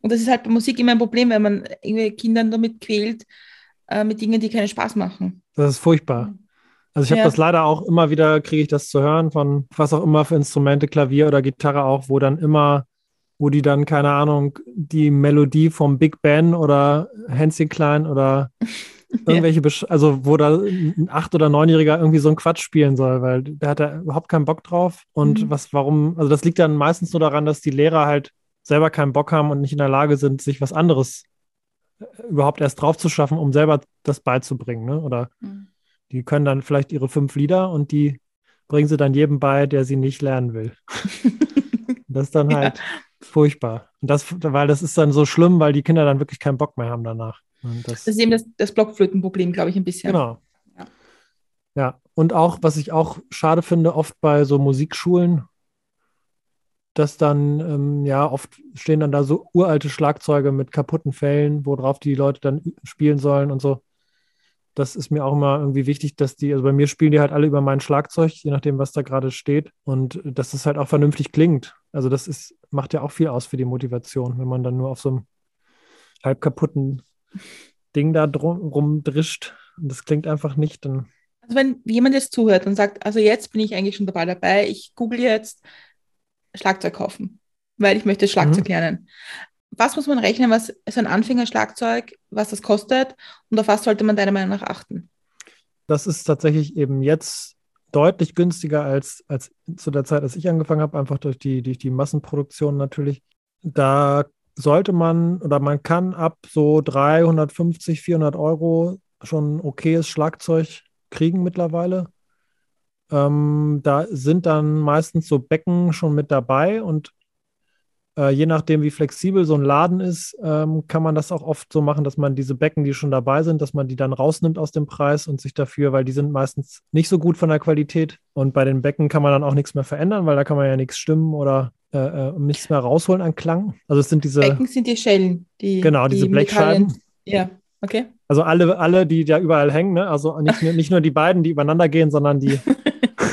Und das ist halt bei Musik immer ein Problem, wenn man irgendwie Kindern damit quält, äh, mit Dingen, die keinen Spaß machen. Das ist furchtbar. Also ich habe ja. das leider auch immer wieder, kriege ich das zu hören von was auch immer für Instrumente, Klavier oder Gitarre auch, wo dann immer wo die dann, keine Ahnung, die Melodie vom Big Ben oder Hansi Klein oder *laughs* irgendwelche, ja. also wo da ein acht- oder neunjähriger irgendwie so einen Quatsch spielen soll, weil der hat da überhaupt keinen Bock drauf. Und mhm. was, warum, also das liegt dann meistens nur daran, dass die Lehrer halt selber keinen Bock haben und nicht in der Lage sind, sich was anderes überhaupt erst drauf zu schaffen, um selber das beizubringen. Ne? Oder mhm. die können dann vielleicht ihre fünf Lieder und die bringen sie dann jedem bei, der sie nicht lernen will. *laughs* das ist dann halt furchtbar. Und das, weil das ist dann so schlimm, weil die Kinder dann wirklich keinen Bock mehr haben danach. Das, das, ist eben das, das Blockflötenproblem, glaube ich, ein bisschen. Genau. Ja. ja, und auch, was ich auch schade finde, oft bei so Musikschulen, dass dann, ähm, ja, oft stehen dann da so uralte Schlagzeuge mit kaputten Fällen, worauf die Leute dann spielen sollen und so. Das ist mir auch immer irgendwie wichtig, dass die, also bei mir spielen die halt alle über mein Schlagzeug, je nachdem, was da gerade steht. Und dass es halt auch vernünftig klingt. Also das ist, macht ja auch viel aus für die Motivation, wenn man dann nur auf so einem halb kaputten Ding da drum, rumdrischt und das klingt einfach nicht, dann. Also wenn jemand jetzt zuhört und sagt, also jetzt bin ich eigentlich schon dabei dabei, ich google jetzt Schlagzeug kaufen, weil ich möchte Schlagzeug mhm. lernen. Was muss man rechnen, was ist ein Anfängerschlagzeug, was das kostet und auf was sollte man deiner Meinung nach achten? Das ist tatsächlich eben jetzt deutlich günstiger als, als zu der Zeit, als ich angefangen habe, einfach durch die, durch die Massenproduktion natürlich. Da sollte man oder man kann ab so 350, 400 Euro schon okayes Schlagzeug kriegen mittlerweile. Ähm, da sind dann meistens so Becken schon mit dabei und äh, je nachdem, wie flexibel so ein Laden ist, ähm, kann man das auch oft so machen, dass man diese Becken, die schon dabei sind, dass man die dann rausnimmt aus dem Preis und sich dafür, weil die sind meistens nicht so gut von der Qualität. Und bei den Becken kann man dann auch nichts mehr verändern, weil da kann man ja nichts stimmen oder äh, äh nichts mehr rausholen an Klang. Also es sind diese. Becken sind die Schellen, die. Genau, diese Blechscheiben. Ja, okay. Also alle, alle, die da überall hängen, ne? Also nicht, nicht nur die beiden, die übereinander gehen, sondern die. *laughs*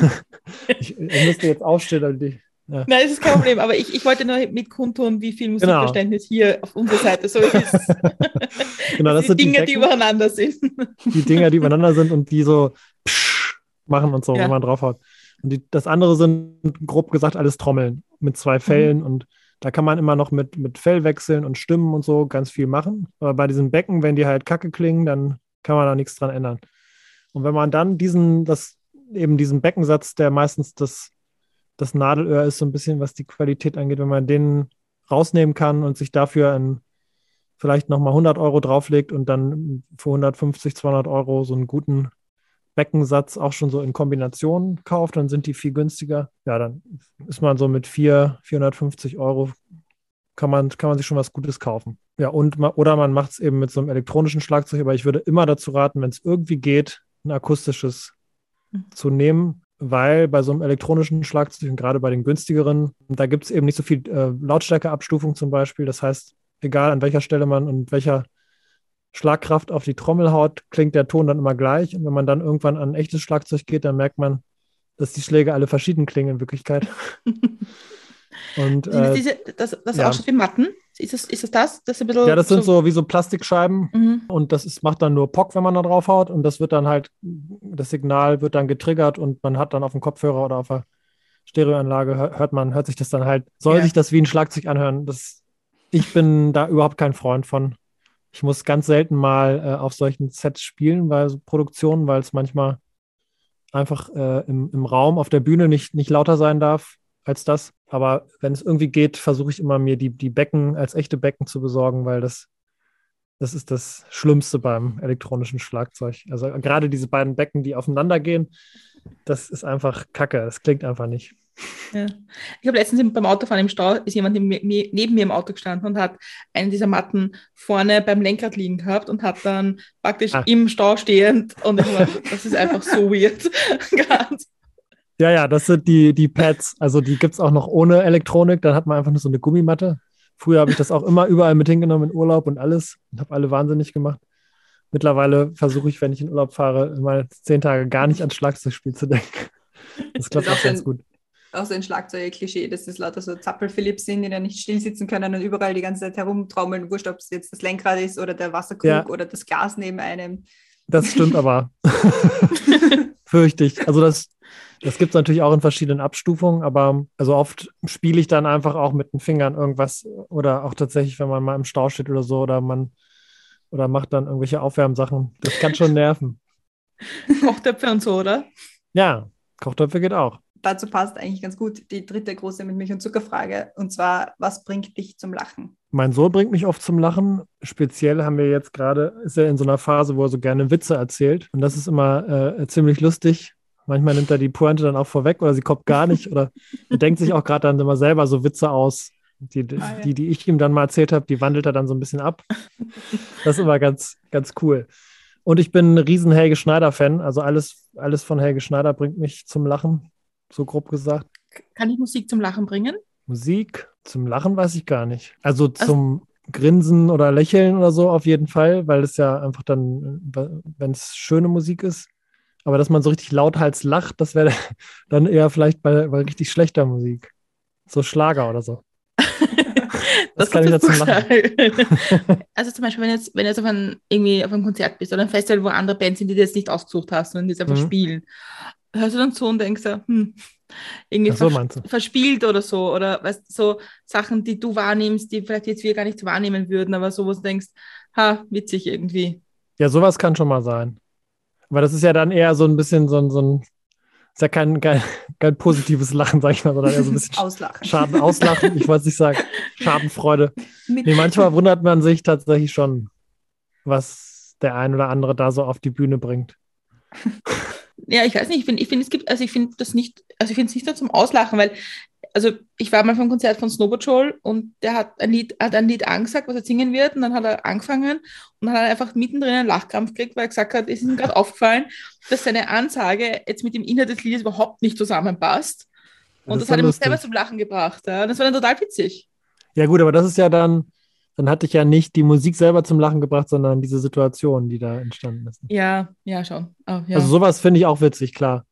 *laughs* ich, ich müsste jetzt aufstehen, also die. Ja. Nein, das ist kein Problem, aber ich, ich wollte nur mit kundtun, wie viel Musikverständnis genau. hier auf unserer Seite so ist. *laughs* genau, das, das sind die Dinge, die, die, übereinander sind. Die Dinge, die übereinander sind und die so machen und so, ja. wenn man draufhaut. Und die, das andere sind, grob gesagt, alles Trommeln mit zwei Fällen mhm. und Da kann man immer noch mit, mit Fell wechseln und Stimmen und so ganz viel machen. Aber bei diesen Becken, wenn die halt kacke klingen, dann kann man da nichts dran ändern. Und wenn man dann diesen, das, eben diesen Beckensatz, der meistens das, das Nadelöhr ist, so ein bisschen, was die Qualität angeht, wenn man den rausnehmen kann und sich dafür ein, vielleicht nochmal 100 Euro drauflegt und dann für 150, 200 Euro so einen guten Beckensatz auch schon so in Kombination kauft, dann sind die viel günstiger. Ja, dann ist man so mit 4, 450 Euro, kann man, kann man sich schon was Gutes kaufen. Ja, und oder man macht es eben mit so einem elektronischen Schlagzeug, aber ich würde immer dazu raten, wenn es irgendwie geht, ein akustisches mhm. zu nehmen, weil bei so einem elektronischen Schlagzeug und gerade bei den günstigeren, da gibt es eben nicht so viel äh, Lautstärkeabstufung zum Beispiel. Das heißt, egal an welcher Stelle man und welcher Schlagkraft auf die Trommel haut, klingt der Ton dann immer gleich. Und wenn man dann irgendwann an ein echtes Schlagzeug geht, dann merkt man, dass die Schläge alle verschieden klingen in Wirklichkeit. *laughs* Und, äh, diese, das, das ja. auch schon wie Matten? Ist das, ist das das? das ist ja, das sind so, wie so Plastikscheiben mhm. und das ist, macht dann nur Pock, wenn man da drauf haut und das wird dann halt, das Signal wird dann getriggert und man hat dann auf dem Kopfhörer oder auf der Stereoanlage, hört man, hört sich das dann halt, soll ja. sich das wie ein Schlagzeug anhören. Das, ich bin da überhaupt kein Freund von. Ich muss ganz selten mal äh, auf solchen Sets spielen, weil so Produktionen, weil es manchmal einfach äh, im, im Raum auf der Bühne nicht, nicht lauter sein darf als das. Aber wenn es irgendwie geht, versuche ich immer mir die, die Becken als echte Becken zu besorgen, weil das, das ist das Schlimmste beim elektronischen Schlagzeug. Also gerade diese beiden Becken, die aufeinander gehen, das ist einfach Kacke. Das klingt einfach nicht. Ja. Ich habe letztens beim Autofahren im Stau, ist jemand neben mir im Auto gestanden und hat einen dieser Matten vorne beim Lenkrad liegen gehabt und hat dann praktisch ah. im Stau stehend und ich war, das ist einfach so weird. *laughs* ja, ja, das sind die, die Pads. Also die gibt es auch noch ohne Elektronik. Dann hat man einfach nur so eine Gummimatte. Früher habe ich das auch immer überall mit hingenommen in Urlaub und alles und habe alle wahnsinnig gemacht. Mittlerweile versuche ich, wenn ich in Urlaub fahre, mal zehn Tage gar nicht ans Schlagzeugspiel zu denken. Das klappt auch ganz gut auch so ein Schlagzeug-Klischee, dass das lauter so Zappel-Philips sind, die da nicht still sitzen können und überall die ganze Zeit herumtrommeln, wurscht, ob es jetzt das Lenkrad ist oder der Wasserkrug ja. oder das Glas neben einem. Das stimmt aber. *laughs* Fürchte ich. Also das, das gibt es natürlich auch in verschiedenen Abstufungen, aber also oft spiele ich dann einfach auch mit den Fingern irgendwas oder auch tatsächlich, wenn man mal im Stau steht oder so oder man oder macht dann irgendwelche Aufwärmsachen. Das kann schon nerven. *laughs* Kochtöpfe und so, oder? Ja, Kochtöpfe geht auch dazu passt eigentlich ganz gut die dritte große mit Milch- und Zuckerfrage. Und zwar, was bringt dich zum Lachen? Mein Sohn bringt mich oft zum Lachen. Speziell haben wir jetzt gerade, ist er in so einer Phase, wo er so gerne Witze erzählt. Und das ist immer äh, ziemlich lustig. Manchmal nimmt er die Pointe dann auch vorweg oder sie kommt gar nicht. Oder er denkt sich auch gerade dann immer selber so Witze aus. Die, die, ah, die, die ich ihm dann mal erzählt habe, die wandelt er dann so ein bisschen ab. Das ist immer ganz, ganz cool. Und ich bin ein riesen Helge Schneider-Fan. Also alles, alles von Helge Schneider bringt mich zum Lachen so grob gesagt. Kann ich Musik zum Lachen bringen? Musik zum Lachen weiß ich gar nicht. Also, also zum Grinsen oder Lächeln oder so auf jeden Fall, weil es ja einfach dann, wenn es schöne Musik ist, aber dass man so richtig lauthals lacht, das wäre *laughs* dann eher vielleicht bei, bei richtig schlechter Musik. So Schlager oder so. *laughs* das, das kann ich dazu machen. *laughs* also zum Beispiel, wenn jetzt, wenn jetzt auf ein, irgendwie auf einem Konzert bist oder ein Festival, wo andere Bands sind, die du jetzt nicht ausgesucht hast, sondern die es einfach mhm. spielen hörst du dann so und denkst so, hm, irgendwie so, vers verspielt oder so, oder weißt so Sachen, die du wahrnimmst, die vielleicht jetzt wir gar nicht wahrnehmen würden, aber so, wo du denkst, ha, witzig irgendwie. Ja, sowas kann schon mal sein. Aber das ist ja dann eher so ein bisschen so ein, so ein ist ja kein, kein, kein positives Lachen, sag ich mal, sondern eher so ein bisschen *laughs* Auslachen. Schaden, Auslachen, ich wollte nicht sagen, Schadenfreude. Nee, manchmal wundert man sich tatsächlich schon, was der ein oder andere da so auf die Bühne bringt. *laughs* ja, ich weiß nicht, ich finde, ich find, es gibt, also ich finde das nicht, also ich finde es nicht so zum Auslachen, weil, also ich war mal vom Konzert von Snowboard Joel und der hat ein Lied, hat ein Lied angesagt, was er singen wird, und dann hat er angefangen und dann hat er einfach mittendrin einen Lachkrampf gekriegt, weil er gesagt hat, es ist ihm gerade *laughs* aufgefallen, dass seine Ansage jetzt mit dem Inhalt des Liedes überhaupt nicht zusammenpasst. Und das, das hat ihn selber zum Lachen gebracht. Ja. Und das war dann total witzig. Ja, gut, aber das ist ja dann, dann hatte ich ja nicht die Musik selber zum Lachen gebracht, sondern diese Situation, die da entstanden ist. Ja, ja, schon. Oh, ja. Also sowas finde ich auch witzig, klar.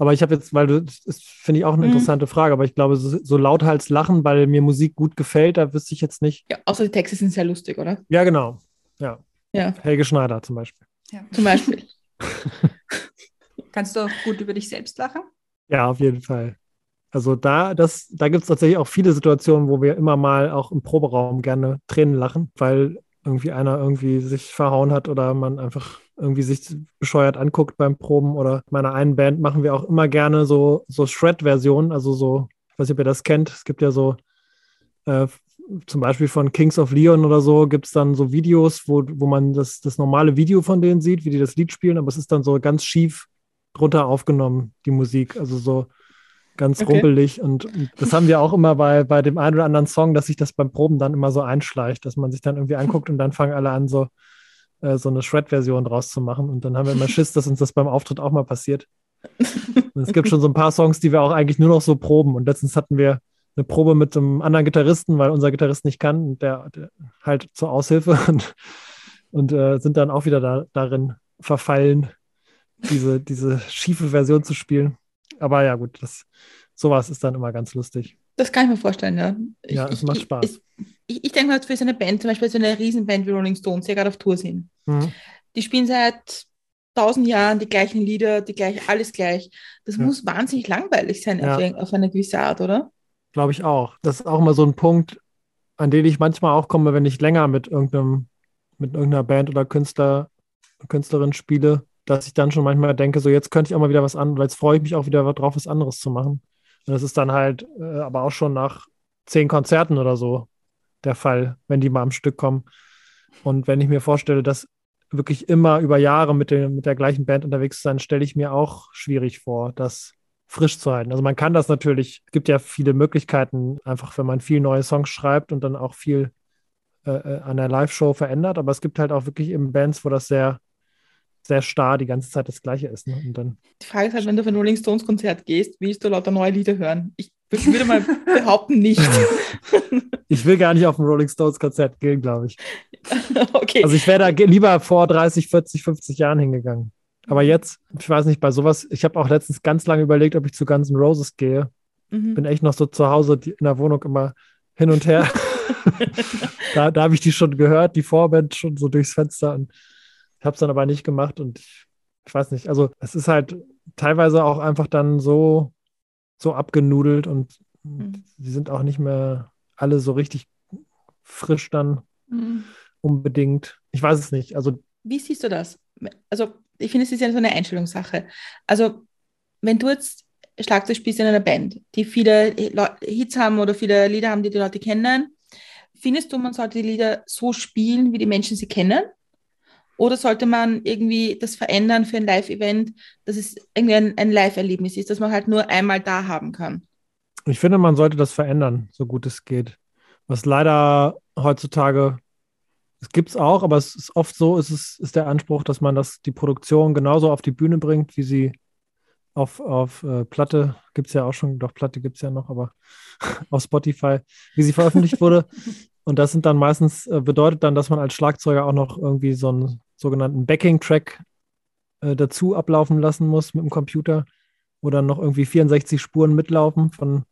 Aber ich habe jetzt, weil du, das finde ich auch eine mhm. interessante Frage, aber ich glaube, so, so lauthals lachen, weil mir Musik gut gefällt, da wüsste ich jetzt nicht. Ja, außer die Texte sind sehr lustig, oder? Ja, genau. Ja. ja. Helge Schneider zum Beispiel. Ja. Zum Beispiel. *laughs* Kannst du auch gut über dich selbst lachen? Ja, auf jeden Fall. Also da, das, da gibt es tatsächlich auch viele Situationen, wo wir immer mal auch im Proberaum gerne Tränen lachen, weil irgendwie einer irgendwie sich verhauen hat oder man einfach irgendwie sich bescheuert anguckt beim Proben oder meiner einen Band machen wir auch immer gerne so, so Shred-Versionen, also so, ich weiß nicht, ob ihr das kennt, es gibt ja so äh, zum Beispiel von Kings of Leon oder so gibt es dann so Videos, wo, wo man das, das normale Video von denen sieht, wie die das Lied spielen, aber es ist dann so ganz schief drunter aufgenommen, die Musik. Also so ganz okay. rumpelig. Und, und, das haben wir auch immer bei, bei dem einen oder anderen Song, dass sich das beim Proben dann immer so einschleicht, dass man sich dann irgendwie anguckt und dann fangen alle an, so, äh, so eine Shred-Version draus zu machen. Und dann haben wir immer *laughs* Schiss, dass uns das beim Auftritt auch mal passiert. Und *laughs* es gibt schon so ein paar Songs, die wir auch eigentlich nur noch so proben. Und letztens hatten wir eine Probe mit einem anderen Gitarristen, weil unser Gitarrist nicht kann und der, der halt zur Aushilfe *laughs* und, und äh, sind dann auch wieder da, darin verfallen, diese, diese schiefe Version zu spielen. Aber ja, gut, das, sowas ist dann immer ganz lustig. Das kann ich mir vorstellen, ja. Ich, ja, es macht Spaß. Ich, ich, ich denke mal, für so eine Band, zum Beispiel so eine Riesenband wie Rolling Stones, die ja gerade auf Tour sind, mhm. die spielen seit tausend Jahren die gleichen Lieder, die gleich, alles gleich. Das ja. muss wahnsinnig langweilig sein ja. auf, auf, eine gewisse Art, oder? Glaube ich auch. Das ist auch immer so ein Punkt, an den ich manchmal auch komme, wenn ich länger mit irgendeinem, mit irgendeiner Band oder Künstler, Künstlerin spiele, dass ich dann schon manchmal denke, so jetzt könnte ich auch mal wieder was an, weil jetzt freue ich mich auch wieder drauf, was anderes zu machen. Und das ist dann halt äh, aber auch schon nach zehn Konzerten oder so der Fall, wenn die mal am Stück kommen. Und wenn ich mir vorstelle, dass wirklich immer über Jahre mit, dem, mit der gleichen Band unterwegs zu sein, stelle ich mir auch schwierig vor, das frisch zu halten. Also man kann das natürlich, es gibt ja viele Möglichkeiten, einfach wenn man viel neue Songs schreibt und dann auch viel äh, äh an der Live-Show verändert, aber es gibt halt auch wirklich eben Bands, wo das sehr sehr starr die ganze Zeit das Gleiche ist. Ne? Und dann die Frage ist halt, wenn du auf ein Rolling Stones Konzert gehst, willst du lauter neue Lieder hören? Ich würde mal *laughs* behaupten, nicht. *laughs* ich will gar nicht auf ein Rolling Stones Konzert gehen, glaube ich. *laughs* okay. Also ich wäre da lieber vor 30, 40, 50 Jahren hingegangen. Aber jetzt, ich weiß nicht, bei sowas, ich habe auch letztens ganz lange überlegt, ob ich zu Guns N' Roses gehe. Mhm. Bin echt noch so zu Hause in der Wohnung immer hin und her. da da habe ich die schon gehört, die Vorband schon so durchs Fenster. Und ich habe es dann aber nicht gemacht und ich, ich, weiß nicht, also es ist halt teilweise auch einfach dann so, so abgenudelt und mhm. sie sind auch nicht mehr alle so richtig frisch dann mhm. unbedingt. Ich weiß es nicht. Also wie siehst du das? Also ich finde, es ist ja so eine Einstellungssache. Also wenn du jetzt Schlagzeug spielst in einer Band, die viele Hits haben oder viele Lieder haben, die die Leute kennen, findest du, man sollte die Lieder so spielen, wie die Menschen sie kennen? Oder sollte man irgendwie das verändern für ein Live-Event, dass es irgendwie ein, ein Live-Erlebnis ist, dass man halt nur einmal da haben kann? Ich finde, man sollte das verändern, so gut es geht. Was leider heutzutage, es gibt es auch, aber es ist oft so, ist, es, ist der Anspruch, dass man das, die Produktion genauso auf die Bühne bringt, wie sie auf, auf äh, Platte, gibt es ja auch schon, doch Platte gibt es ja noch, aber *laughs* auf Spotify, wie sie veröffentlicht wurde. *laughs* Und das sind dann meistens, äh, bedeutet dann, dass man als Schlagzeuger auch noch irgendwie so einen sogenannten Backing-Track äh, dazu ablaufen lassen muss mit dem Computer, wo dann noch irgendwie 64 Spuren mitlaufen von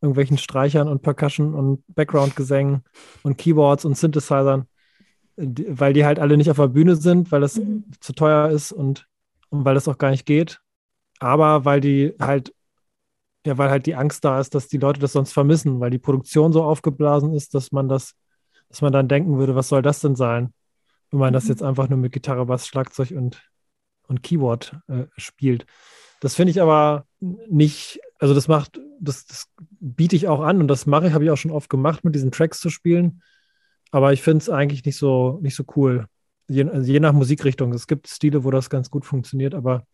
irgendwelchen Streichern und Percussion und Background-Gesängen und Keyboards und Synthesizern, weil die halt alle nicht auf der Bühne sind, weil das mhm. zu teuer ist und, und weil das auch gar nicht geht. Aber weil die halt, ja, weil halt die Angst da ist, dass die Leute das sonst vermissen, weil die Produktion so aufgeblasen ist, dass man das, dass man dann denken würde, was soll das denn sein? wenn man mhm. das jetzt einfach nur mit Gitarre, Bass, Schlagzeug und, und Keyboard äh, spielt. Das finde ich aber nicht, also das macht, das, das biete ich auch an und das mache ich, habe ich auch schon oft gemacht, mit diesen Tracks zu spielen. Aber ich finde es eigentlich nicht so, nicht so cool. Je, also je nach Musikrichtung. Es gibt Stile, wo das ganz gut funktioniert, aber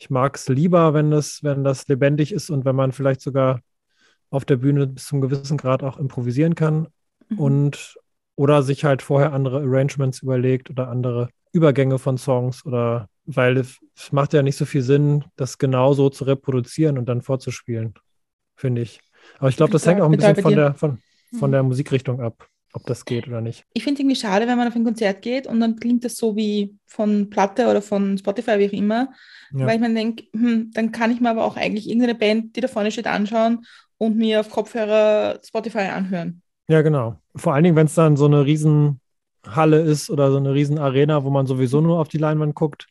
ich mag es lieber, wenn das, wenn das lebendig ist und wenn man vielleicht sogar auf der Bühne bis zum gewissen Grad auch improvisieren kann mhm. und oder sich halt vorher andere Arrangements überlegt oder andere Übergänge von Songs oder weil es macht ja nicht so viel Sinn, das genau so zu reproduzieren und dann vorzuspielen, finde ich. Aber ich glaube, das hängt auch ein bisschen von der, von, von der Musikrichtung ab, ob das geht oder nicht. Ich finde es irgendwie schade, wenn man auf ein Konzert geht und dann klingt das so wie von Platte oder von Spotify, wie auch immer, ja. weil ich mir denke, hm, dann kann ich mir aber auch eigentlich irgendeine Band, die da vorne steht, anschauen und mir auf Kopfhörer Spotify anhören. Ja, genau. Vor allen Dingen, wenn es dann so eine Riesenhalle ist oder so eine Riesenarena, wo man sowieso nur auf die Leinwand guckt.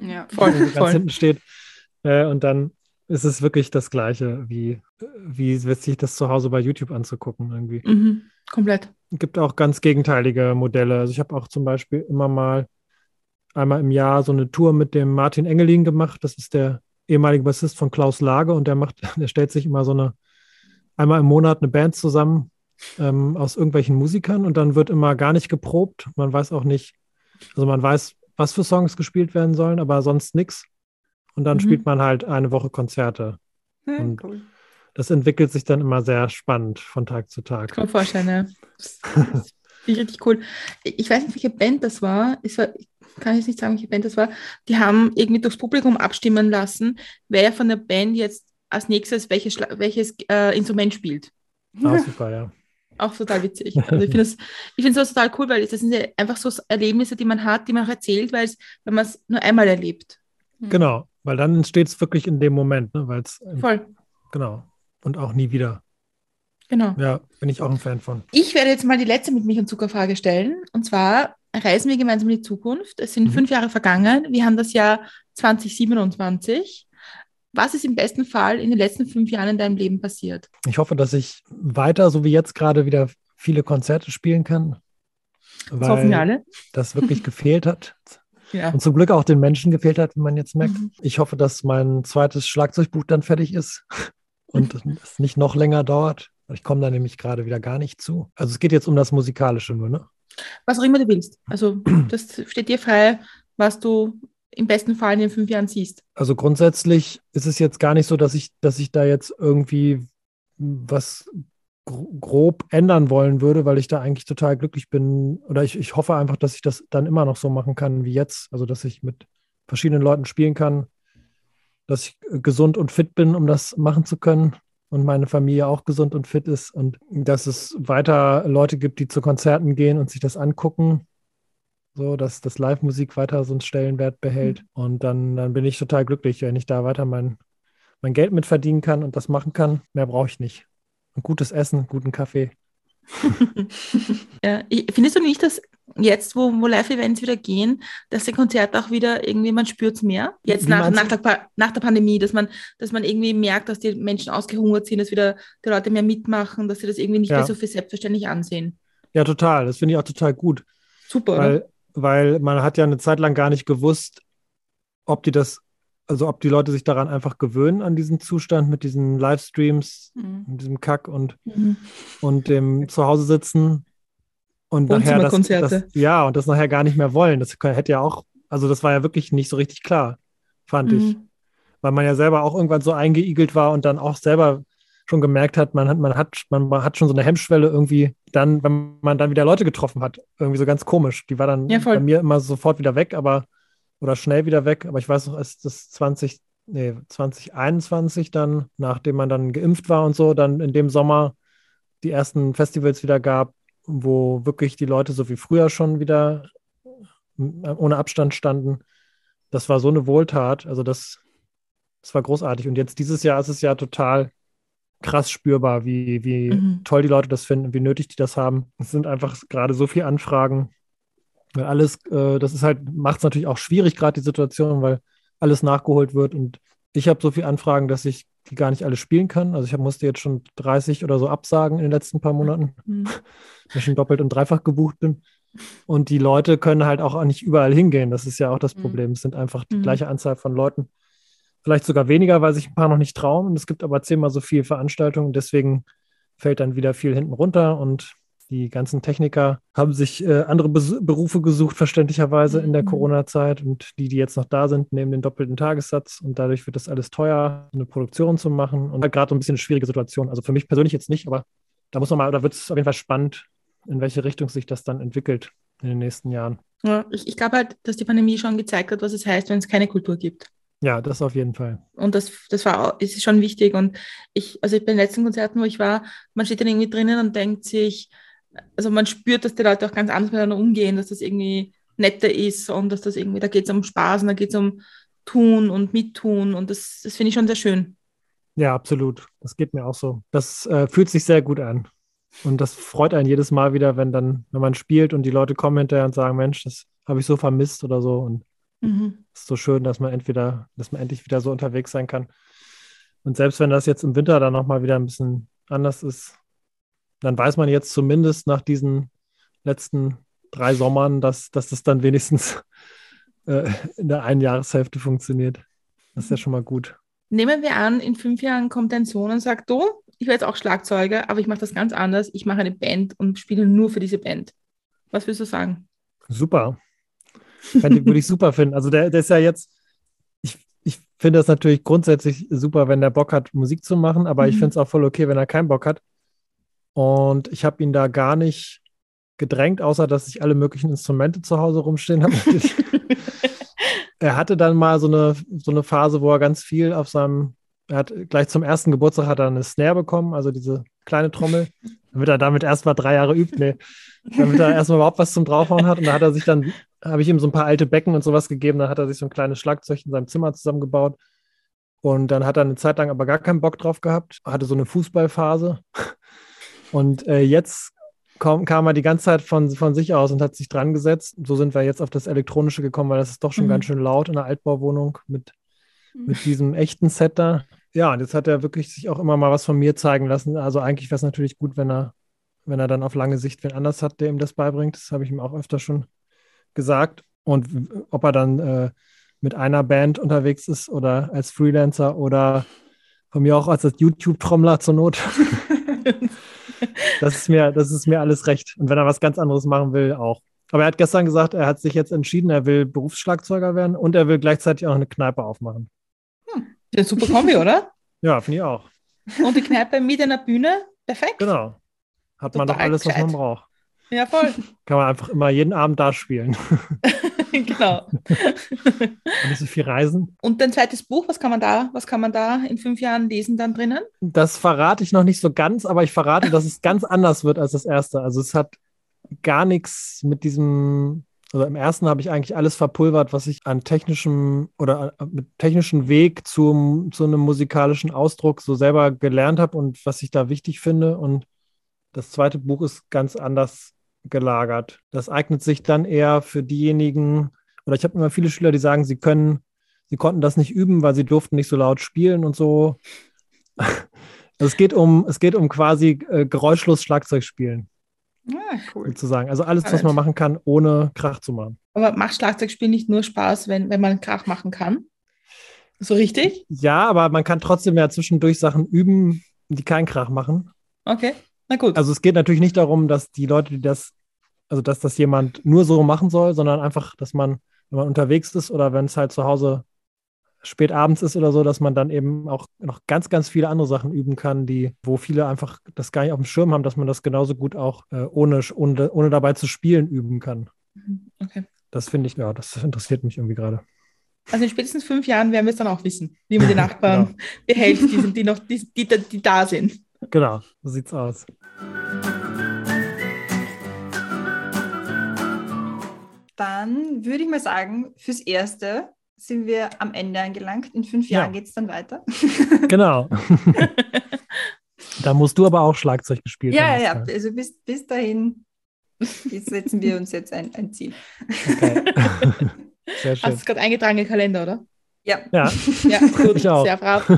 Ja, *laughs* voll. ganz voll. hinten steht. Äh, und dann es ist wirklich das Gleiche, wie, wie sich das zu Hause bei YouTube anzugucken irgendwie. Mhm, komplett. Es gibt auch ganz gegenteilige Modelle. Also ich habe auch zum Beispiel immer mal einmal im Jahr so eine Tour mit dem Martin Engelin gemacht. Das ist der ehemalige Bassist von Klaus Lage und der macht, *laughs* der stellt sich immer so eine, einmal im Monat eine Band zusammen ähm, aus irgendwelchen Musikern und dann wird immer gar nicht geprobt. Man weiß auch nicht, also man weiß, was für Songs gespielt werden sollen, aber sonst nichts. Und dann mhm. spielt man halt eine Woche Konzerte. Ja, und cool. das entwickelt sich dann immer sehr spannend von Tag zu Tag. Kann man vorstellen, ja. *laughs* richtig cool. Ich weiß nicht, welche Band das war. Es war, kann ich jetzt nicht sagen, welche Band das war. Die haben irgendwie durchs Publikum abstimmen lassen, wer von der Band jetzt als nächstes welches, welches äh, Instrument spielt. Ah, *laughs* super, ja. Auch total witzig. Also ich finde find sowas total cool, weil das sind ja einfach so Erlebnisse, die man hat, die man auch erzählt, weil man es nur einmal erlebt. Genau, weil dann entsteht es wirklich in dem Moment, ne? weil es voll genau und auch nie wieder. Genau. Ja, bin ich auch ein Fan von. Ich werde jetzt mal die letzte mit mich und Zuckerfrage stellen. Und zwar reisen wir gemeinsam in die Zukunft. Es sind mhm. fünf Jahre vergangen. Wir haben das Jahr 2027. Was ist im besten Fall in den letzten fünf Jahren in deinem Leben passiert? Ich hoffe, dass ich weiter, so wie jetzt gerade, wieder viele Konzerte spielen kann. Das hoffen wir alle. Das wirklich *laughs* gefehlt hat. Ja. Und zum Glück auch den Menschen gefehlt hat, wie man jetzt merkt. Mhm. Ich hoffe, dass mein zweites Schlagzeugbuch dann fertig ist *laughs* und *laughs* es nicht noch länger dauert. Ich komme da nämlich gerade wieder gar nicht zu. Also es geht jetzt um das Musikalische nur, ne? Was auch immer du willst. Also *clears throat* das steht dir frei, was du im besten Fall in den fünf Jahren siehst. Also grundsätzlich ist es jetzt gar nicht so, dass ich, dass ich da jetzt irgendwie was grob ändern wollen würde, weil ich da eigentlich total glücklich bin. Oder ich, ich hoffe einfach, dass ich das dann immer noch so machen kann wie jetzt. Also dass ich mit verschiedenen Leuten spielen kann, dass ich gesund und fit bin, um das machen zu können und meine Familie auch gesund und fit ist und dass es weiter Leute gibt, die zu Konzerten gehen und sich das angucken, so dass das Live-Musik weiter so einen Stellenwert behält. Mhm. Und dann, dann bin ich total glücklich, wenn ich da weiter mein, mein Geld mit verdienen kann und das machen kann. Mehr brauche ich nicht. Gutes Essen, guten Kaffee. *laughs* ja, findest du nicht, dass jetzt, wo, wo Live-Events wieder gehen, dass die Konzerte auch wieder irgendwie, man spürt es mehr. Jetzt nach, nach, der, nach der Pandemie, dass man, dass man irgendwie merkt, dass die Menschen ausgehungert sind, dass wieder die Leute mehr mitmachen, dass sie das irgendwie nicht ja. mehr so für selbstverständlich ansehen. Ja, total. Das finde ich auch total gut. Super, weil, weil man hat ja eine Zeit lang gar nicht gewusst, ob die das, also ob die Leute sich daran einfach gewöhnen an diesen Zustand mit diesen Livestreams, mhm. mit diesem Kack und, mhm. und dem Zuhause sitzen und nachher das, das, ja, und das nachher gar nicht mehr wollen. Das hätte ja auch, also das war ja wirklich nicht so richtig klar, fand mhm. ich. Weil man ja selber auch irgendwann so eingeigelt war und dann auch selber schon gemerkt hat, man hat, man hat, man hat schon so eine Hemmschwelle irgendwie dann, wenn man dann wieder Leute getroffen hat, irgendwie so ganz komisch. Die war dann ja, bei mir immer sofort wieder weg, aber oder schnell wieder weg. Aber ich weiß noch, als das 20, nee, 2021 dann, nachdem man dann geimpft war und so, dann in dem Sommer die ersten Festivals wieder gab, wo wirklich die Leute so wie früher schon wieder äh, ohne Abstand standen. Das war so eine Wohltat. Also das, das war großartig. Und jetzt dieses Jahr ist es ja total krass spürbar, wie, wie mhm. toll die Leute das finden, wie nötig die das haben. Es sind einfach gerade so viele Anfragen. Weil alles, äh, das ist halt, macht es natürlich auch schwierig, gerade die Situation, weil alles nachgeholt wird. Und ich habe so viele Anfragen, dass ich die gar nicht alle spielen kann. Also ich musste jetzt schon 30 oder so absagen in den letzten paar Monaten, mhm. *laughs* weil ich schon doppelt und dreifach gebucht bin. Und die Leute können halt auch nicht überall hingehen. Das ist ja auch das mhm. Problem. Es sind einfach die mhm. gleiche Anzahl von Leuten. Vielleicht sogar weniger, weil sich ein paar noch nicht trauen. Und es gibt aber zehnmal so viele Veranstaltungen. Deswegen fällt dann wieder viel hinten runter und die ganzen Techniker haben sich äh, andere Be Berufe gesucht, verständlicherweise in der mhm. Corona-Zeit. Und die, die jetzt noch da sind, nehmen den doppelten Tagessatz. Und dadurch wird das alles teuer, eine Produktion zu machen. Und halt gerade so ein bisschen eine schwierige Situation. Also für mich persönlich jetzt nicht, aber da muss man mal, da wird es auf jeden Fall spannend, in welche Richtung sich das dann entwickelt in den nächsten Jahren. Ja, ich, ich glaube halt, dass die Pandemie schon gezeigt hat, was es heißt, wenn es keine Kultur gibt. Ja, das auf jeden Fall. Und das, das war ist schon wichtig. Und ich, also bei den letzten Konzerten, wo ich war, man steht dann irgendwie drinnen und denkt sich, also man spürt, dass die Leute auch ganz anders miteinander umgehen, dass das irgendwie netter ist und dass das irgendwie, da geht es um Spaß und da geht es um Tun und Mittun und das, das finde ich schon sehr schön. Ja, absolut. Das geht mir auch so. Das äh, fühlt sich sehr gut an. Und das freut einen jedes Mal wieder, wenn dann, wenn man spielt und die Leute kommen hinterher und sagen, Mensch, das habe ich so vermisst oder so. Und mhm. es ist so schön, dass man entweder, dass man endlich wieder so unterwegs sein kann. Und selbst wenn das jetzt im Winter dann nochmal wieder ein bisschen anders ist, dann weiß man jetzt zumindest nach diesen letzten drei Sommern, dass, dass das dann wenigstens *laughs* äh, in der einen Jahreshälfte funktioniert. Das ist ja schon mal gut. Nehmen wir an, in fünf Jahren kommt dein Sohn und sagt, du, ich werde jetzt auch Schlagzeuger, aber ich mache das ganz anders. Ich mache eine Band und spiele nur für diese Band. Was willst du sagen? Super. Würde ich super finden. Also der, der ist ja jetzt, ich, ich finde das natürlich grundsätzlich super, wenn der Bock hat, Musik zu machen, aber mhm. ich finde es auch voll okay, wenn er keinen Bock hat. Und ich habe ihn da gar nicht gedrängt, außer dass ich alle möglichen Instrumente zu Hause rumstehen habe. *laughs* er hatte dann mal so eine, so eine Phase, wo er ganz viel auf seinem, er hat gleich zum ersten Geburtstag hat er eine Snare bekommen, also diese kleine Trommel, damit er damit erst mal drei Jahre übt, nee, damit er erstmal überhaupt was zum Draufhauen hat. Und da hat er sich dann, habe ich ihm so ein paar alte Becken und sowas gegeben, dann hat er sich so ein kleines Schlagzeug in seinem Zimmer zusammengebaut. Und dann hat er eine Zeit lang aber gar keinen Bock drauf gehabt, hatte so eine Fußballphase. Und äh, jetzt kam, kam er die ganze Zeit von, von sich aus und hat sich dran gesetzt. So sind wir jetzt auf das Elektronische gekommen, weil das ist doch schon mhm. ganz schön laut in der Altbauwohnung mit, mhm. mit diesem echten Set da. Ja, und jetzt hat er wirklich sich auch immer mal was von mir zeigen lassen. Also eigentlich wäre es natürlich gut, wenn er, wenn er dann auf lange Sicht wen anders hat, der ihm das beibringt. Das habe ich ihm auch öfter schon gesagt. Und ob er dann äh, mit einer Band unterwegs ist oder als Freelancer oder von mir auch als YouTube-Trommler zur Not. *laughs* *laughs* das, ist mir, das ist mir alles recht. Und wenn er was ganz anderes machen will, auch. Aber er hat gestern gesagt, er hat sich jetzt entschieden, er will Berufsschlagzeuger werden und er will gleichzeitig auch eine Kneipe aufmachen. Hm. Ja, super Kombi, oder? Ja, finde ich auch. Und die Kneipe mit einer Bühne, perfekt. Genau. Hat Total man doch alles, gescheit. was man braucht. Ja, voll. *laughs* Kann man einfach immer jeden Abend da spielen. *laughs* genau. *laughs* Und nicht so viel reisen. Und dein zweites Buch, was kann man da, was kann man da in fünf Jahren lesen dann drinnen? Das verrate ich noch nicht so ganz, aber ich verrate, dass es ganz anders wird als das erste. Also es hat gar nichts mit diesem also im ersten habe ich eigentlich alles verpulvert, was ich an technischem oder mit technischen Weg zum, zu einem musikalischen Ausdruck so selber gelernt habe und was ich da wichtig finde. Und das zweite Buch ist ganz anders gelagert. Das eignet sich dann eher für diejenigen, oder ich habe immer viele Schüler, die sagen, sie können, sie konnten das nicht üben, weil sie durften nicht so laut spielen und so. *laughs* Es geht um, es geht um quasi äh, geräuschlos Schlagzeug spielen. Ah, cool. Sozusagen. Also alles, was man machen kann, ohne Krach zu machen. Aber macht Schlagzeugspielen nicht nur Spaß, wenn, wenn man Krach machen kann? So richtig? Ja, aber man kann trotzdem ja zwischendurch Sachen üben, die keinen Krach machen. Okay, na gut. Also es geht natürlich nicht darum, dass die Leute, die das also dass das jemand nur so machen soll, sondern einfach, dass man, wenn man unterwegs ist oder wenn es halt zu Hause spät abends ist oder so, dass man dann eben auch noch ganz, ganz viele andere Sachen üben kann, die, wo viele einfach das gar nicht auf dem Schirm haben, dass man das genauso gut auch äh, ohne, ohne, ohne dabei zu spielen üben kann. Mhm, okay. Das finde ich, ja, das interessiert mich irgendwie gerade. Also in spätestens fünf Jahren werden wir es dann auch wissen, wie man die *laughs* Nachbarn genau. behält, die, sind, die noch, die, die, die da sind. Genau, so sieht's aus. Dann würde ich mal sagen, fürs Erste sind wir am Ende angelangt. In fünf Jahren ja. geht es dann weiter. *laughs* Genau. *laughs* da musst du aber auch Schlagzeug gespielt ja, haben. Ja, ja, also bis, bis dahin setzen wir uns jetzt ein, ein Ziel. Okay. *laughs* Sehr schön. Hast du gerade eingetragen im Kalender, oder? Ja. Ja, ja gut, ich auch. sehr brav.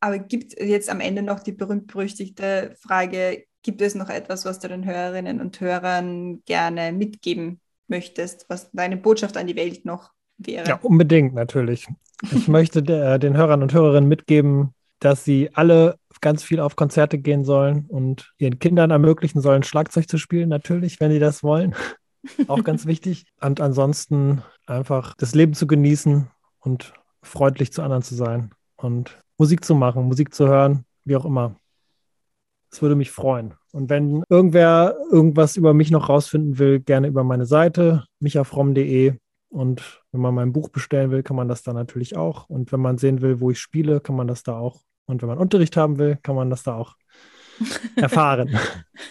aber gibt es jetzt am Ende noch die berühmt-berüchtigte Frage, Gibt es noch etwas, was du den Hörerinnen und Hörern gerne mitgeben möchtest, was deine Botschaft an die Welt noch wäre? Ja, unbedingt natürlich. Ich *laughs* möchte der, den Hörern und Hörerinnen mitgeben, dass sie alle ganz viel auf Konzerte gehen sollen und ihren Kindern ermöglichen sollen, Schlagzeug zu spielen, natürlich, wenn sie das wollen. *laughs* Auch ganz wichtig. Und ansonsten einfach das Leben zu genießen und freundlich zu anderen zu sein und Musik zu machen, Musik zu hören, wie auch immer. Das würde mich freuen. Und wenn irgendwer irgendwas über mich noch rausfinden will, gerne über meine Seite michafromm.de. Und wenn man mein Buch bestellen will, kann man das da natürlich auch. Und wenn man sehen will, wo ich spiele, kann man das da auch. Und wenn man Unterricht haben will, kann man das da auch *laughs* erfahren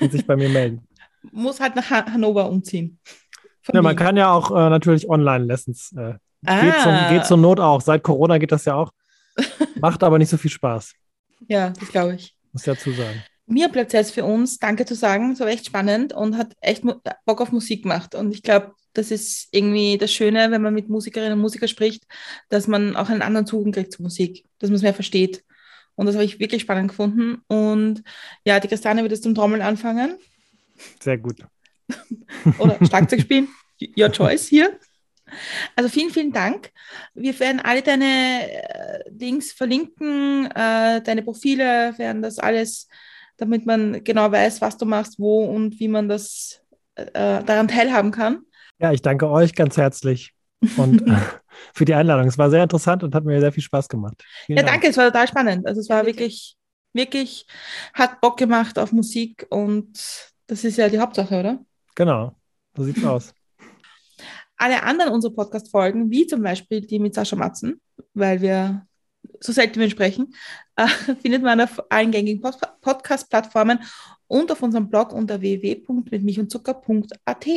und sich bei mir melden. Muss halt nach Hannover umziehen. Ja, man kann ja auch äh, natürlich Online-Lessons. Äh, ah. geht, zum, geht zur Not auch. Seit Corona geht das ja auch. *laughs* Macht aber nicht so viel Spaß. Ja, das glaube ich. Muss ja zu sagen mir bleibt es jetzt für uns, danke zu sagen, so echt spannend und hat echt Bock auf Musik gemacht. Und ich glaube, das ist irgendwie das Schöne, wenn man mit Musikerinnen und Musikern spricht, dass man auch einen anderen Zugang kriegt zur Musik, dass man es mehr versteht. Und das habe ich wirklich spannend gefunden. Und ja, die Christiane wird jetzt zum Trommeln anfangen. Sehr gut. *laughs* Oder Schlagzeug spielen. Your choice hier. Also vielen, vielen Dank. Wir werden alle deine äh, Dings verlinken, äh, deine Profile, werden das alles, damit man genau weiß, was du machst, wo und wie man das äh, daran teilhaben kann. Ja, ich danke euch ganz herzlich und *laughs* für die Einladung. Es war sehr interessant und hat mir sehr viel Spaß gemacht. Vielen ja, Dank. danke, es war total spannend. Also es war wirklich, wirklich, hat Bock gemacht auf Musik und das ist ja die Hauptsache, oder? Genau, so sieht's *laughs* aus. Alle anderen unserer Podcast-Folgen, wie zum Beispiel die mit Sascha Matzen, weil wir so selten wir sprechen, äh, *laughs* findet man auf allen gängigen Podcast-Plattformen und auf unserem Blog unter www.mitmichundzucker.at.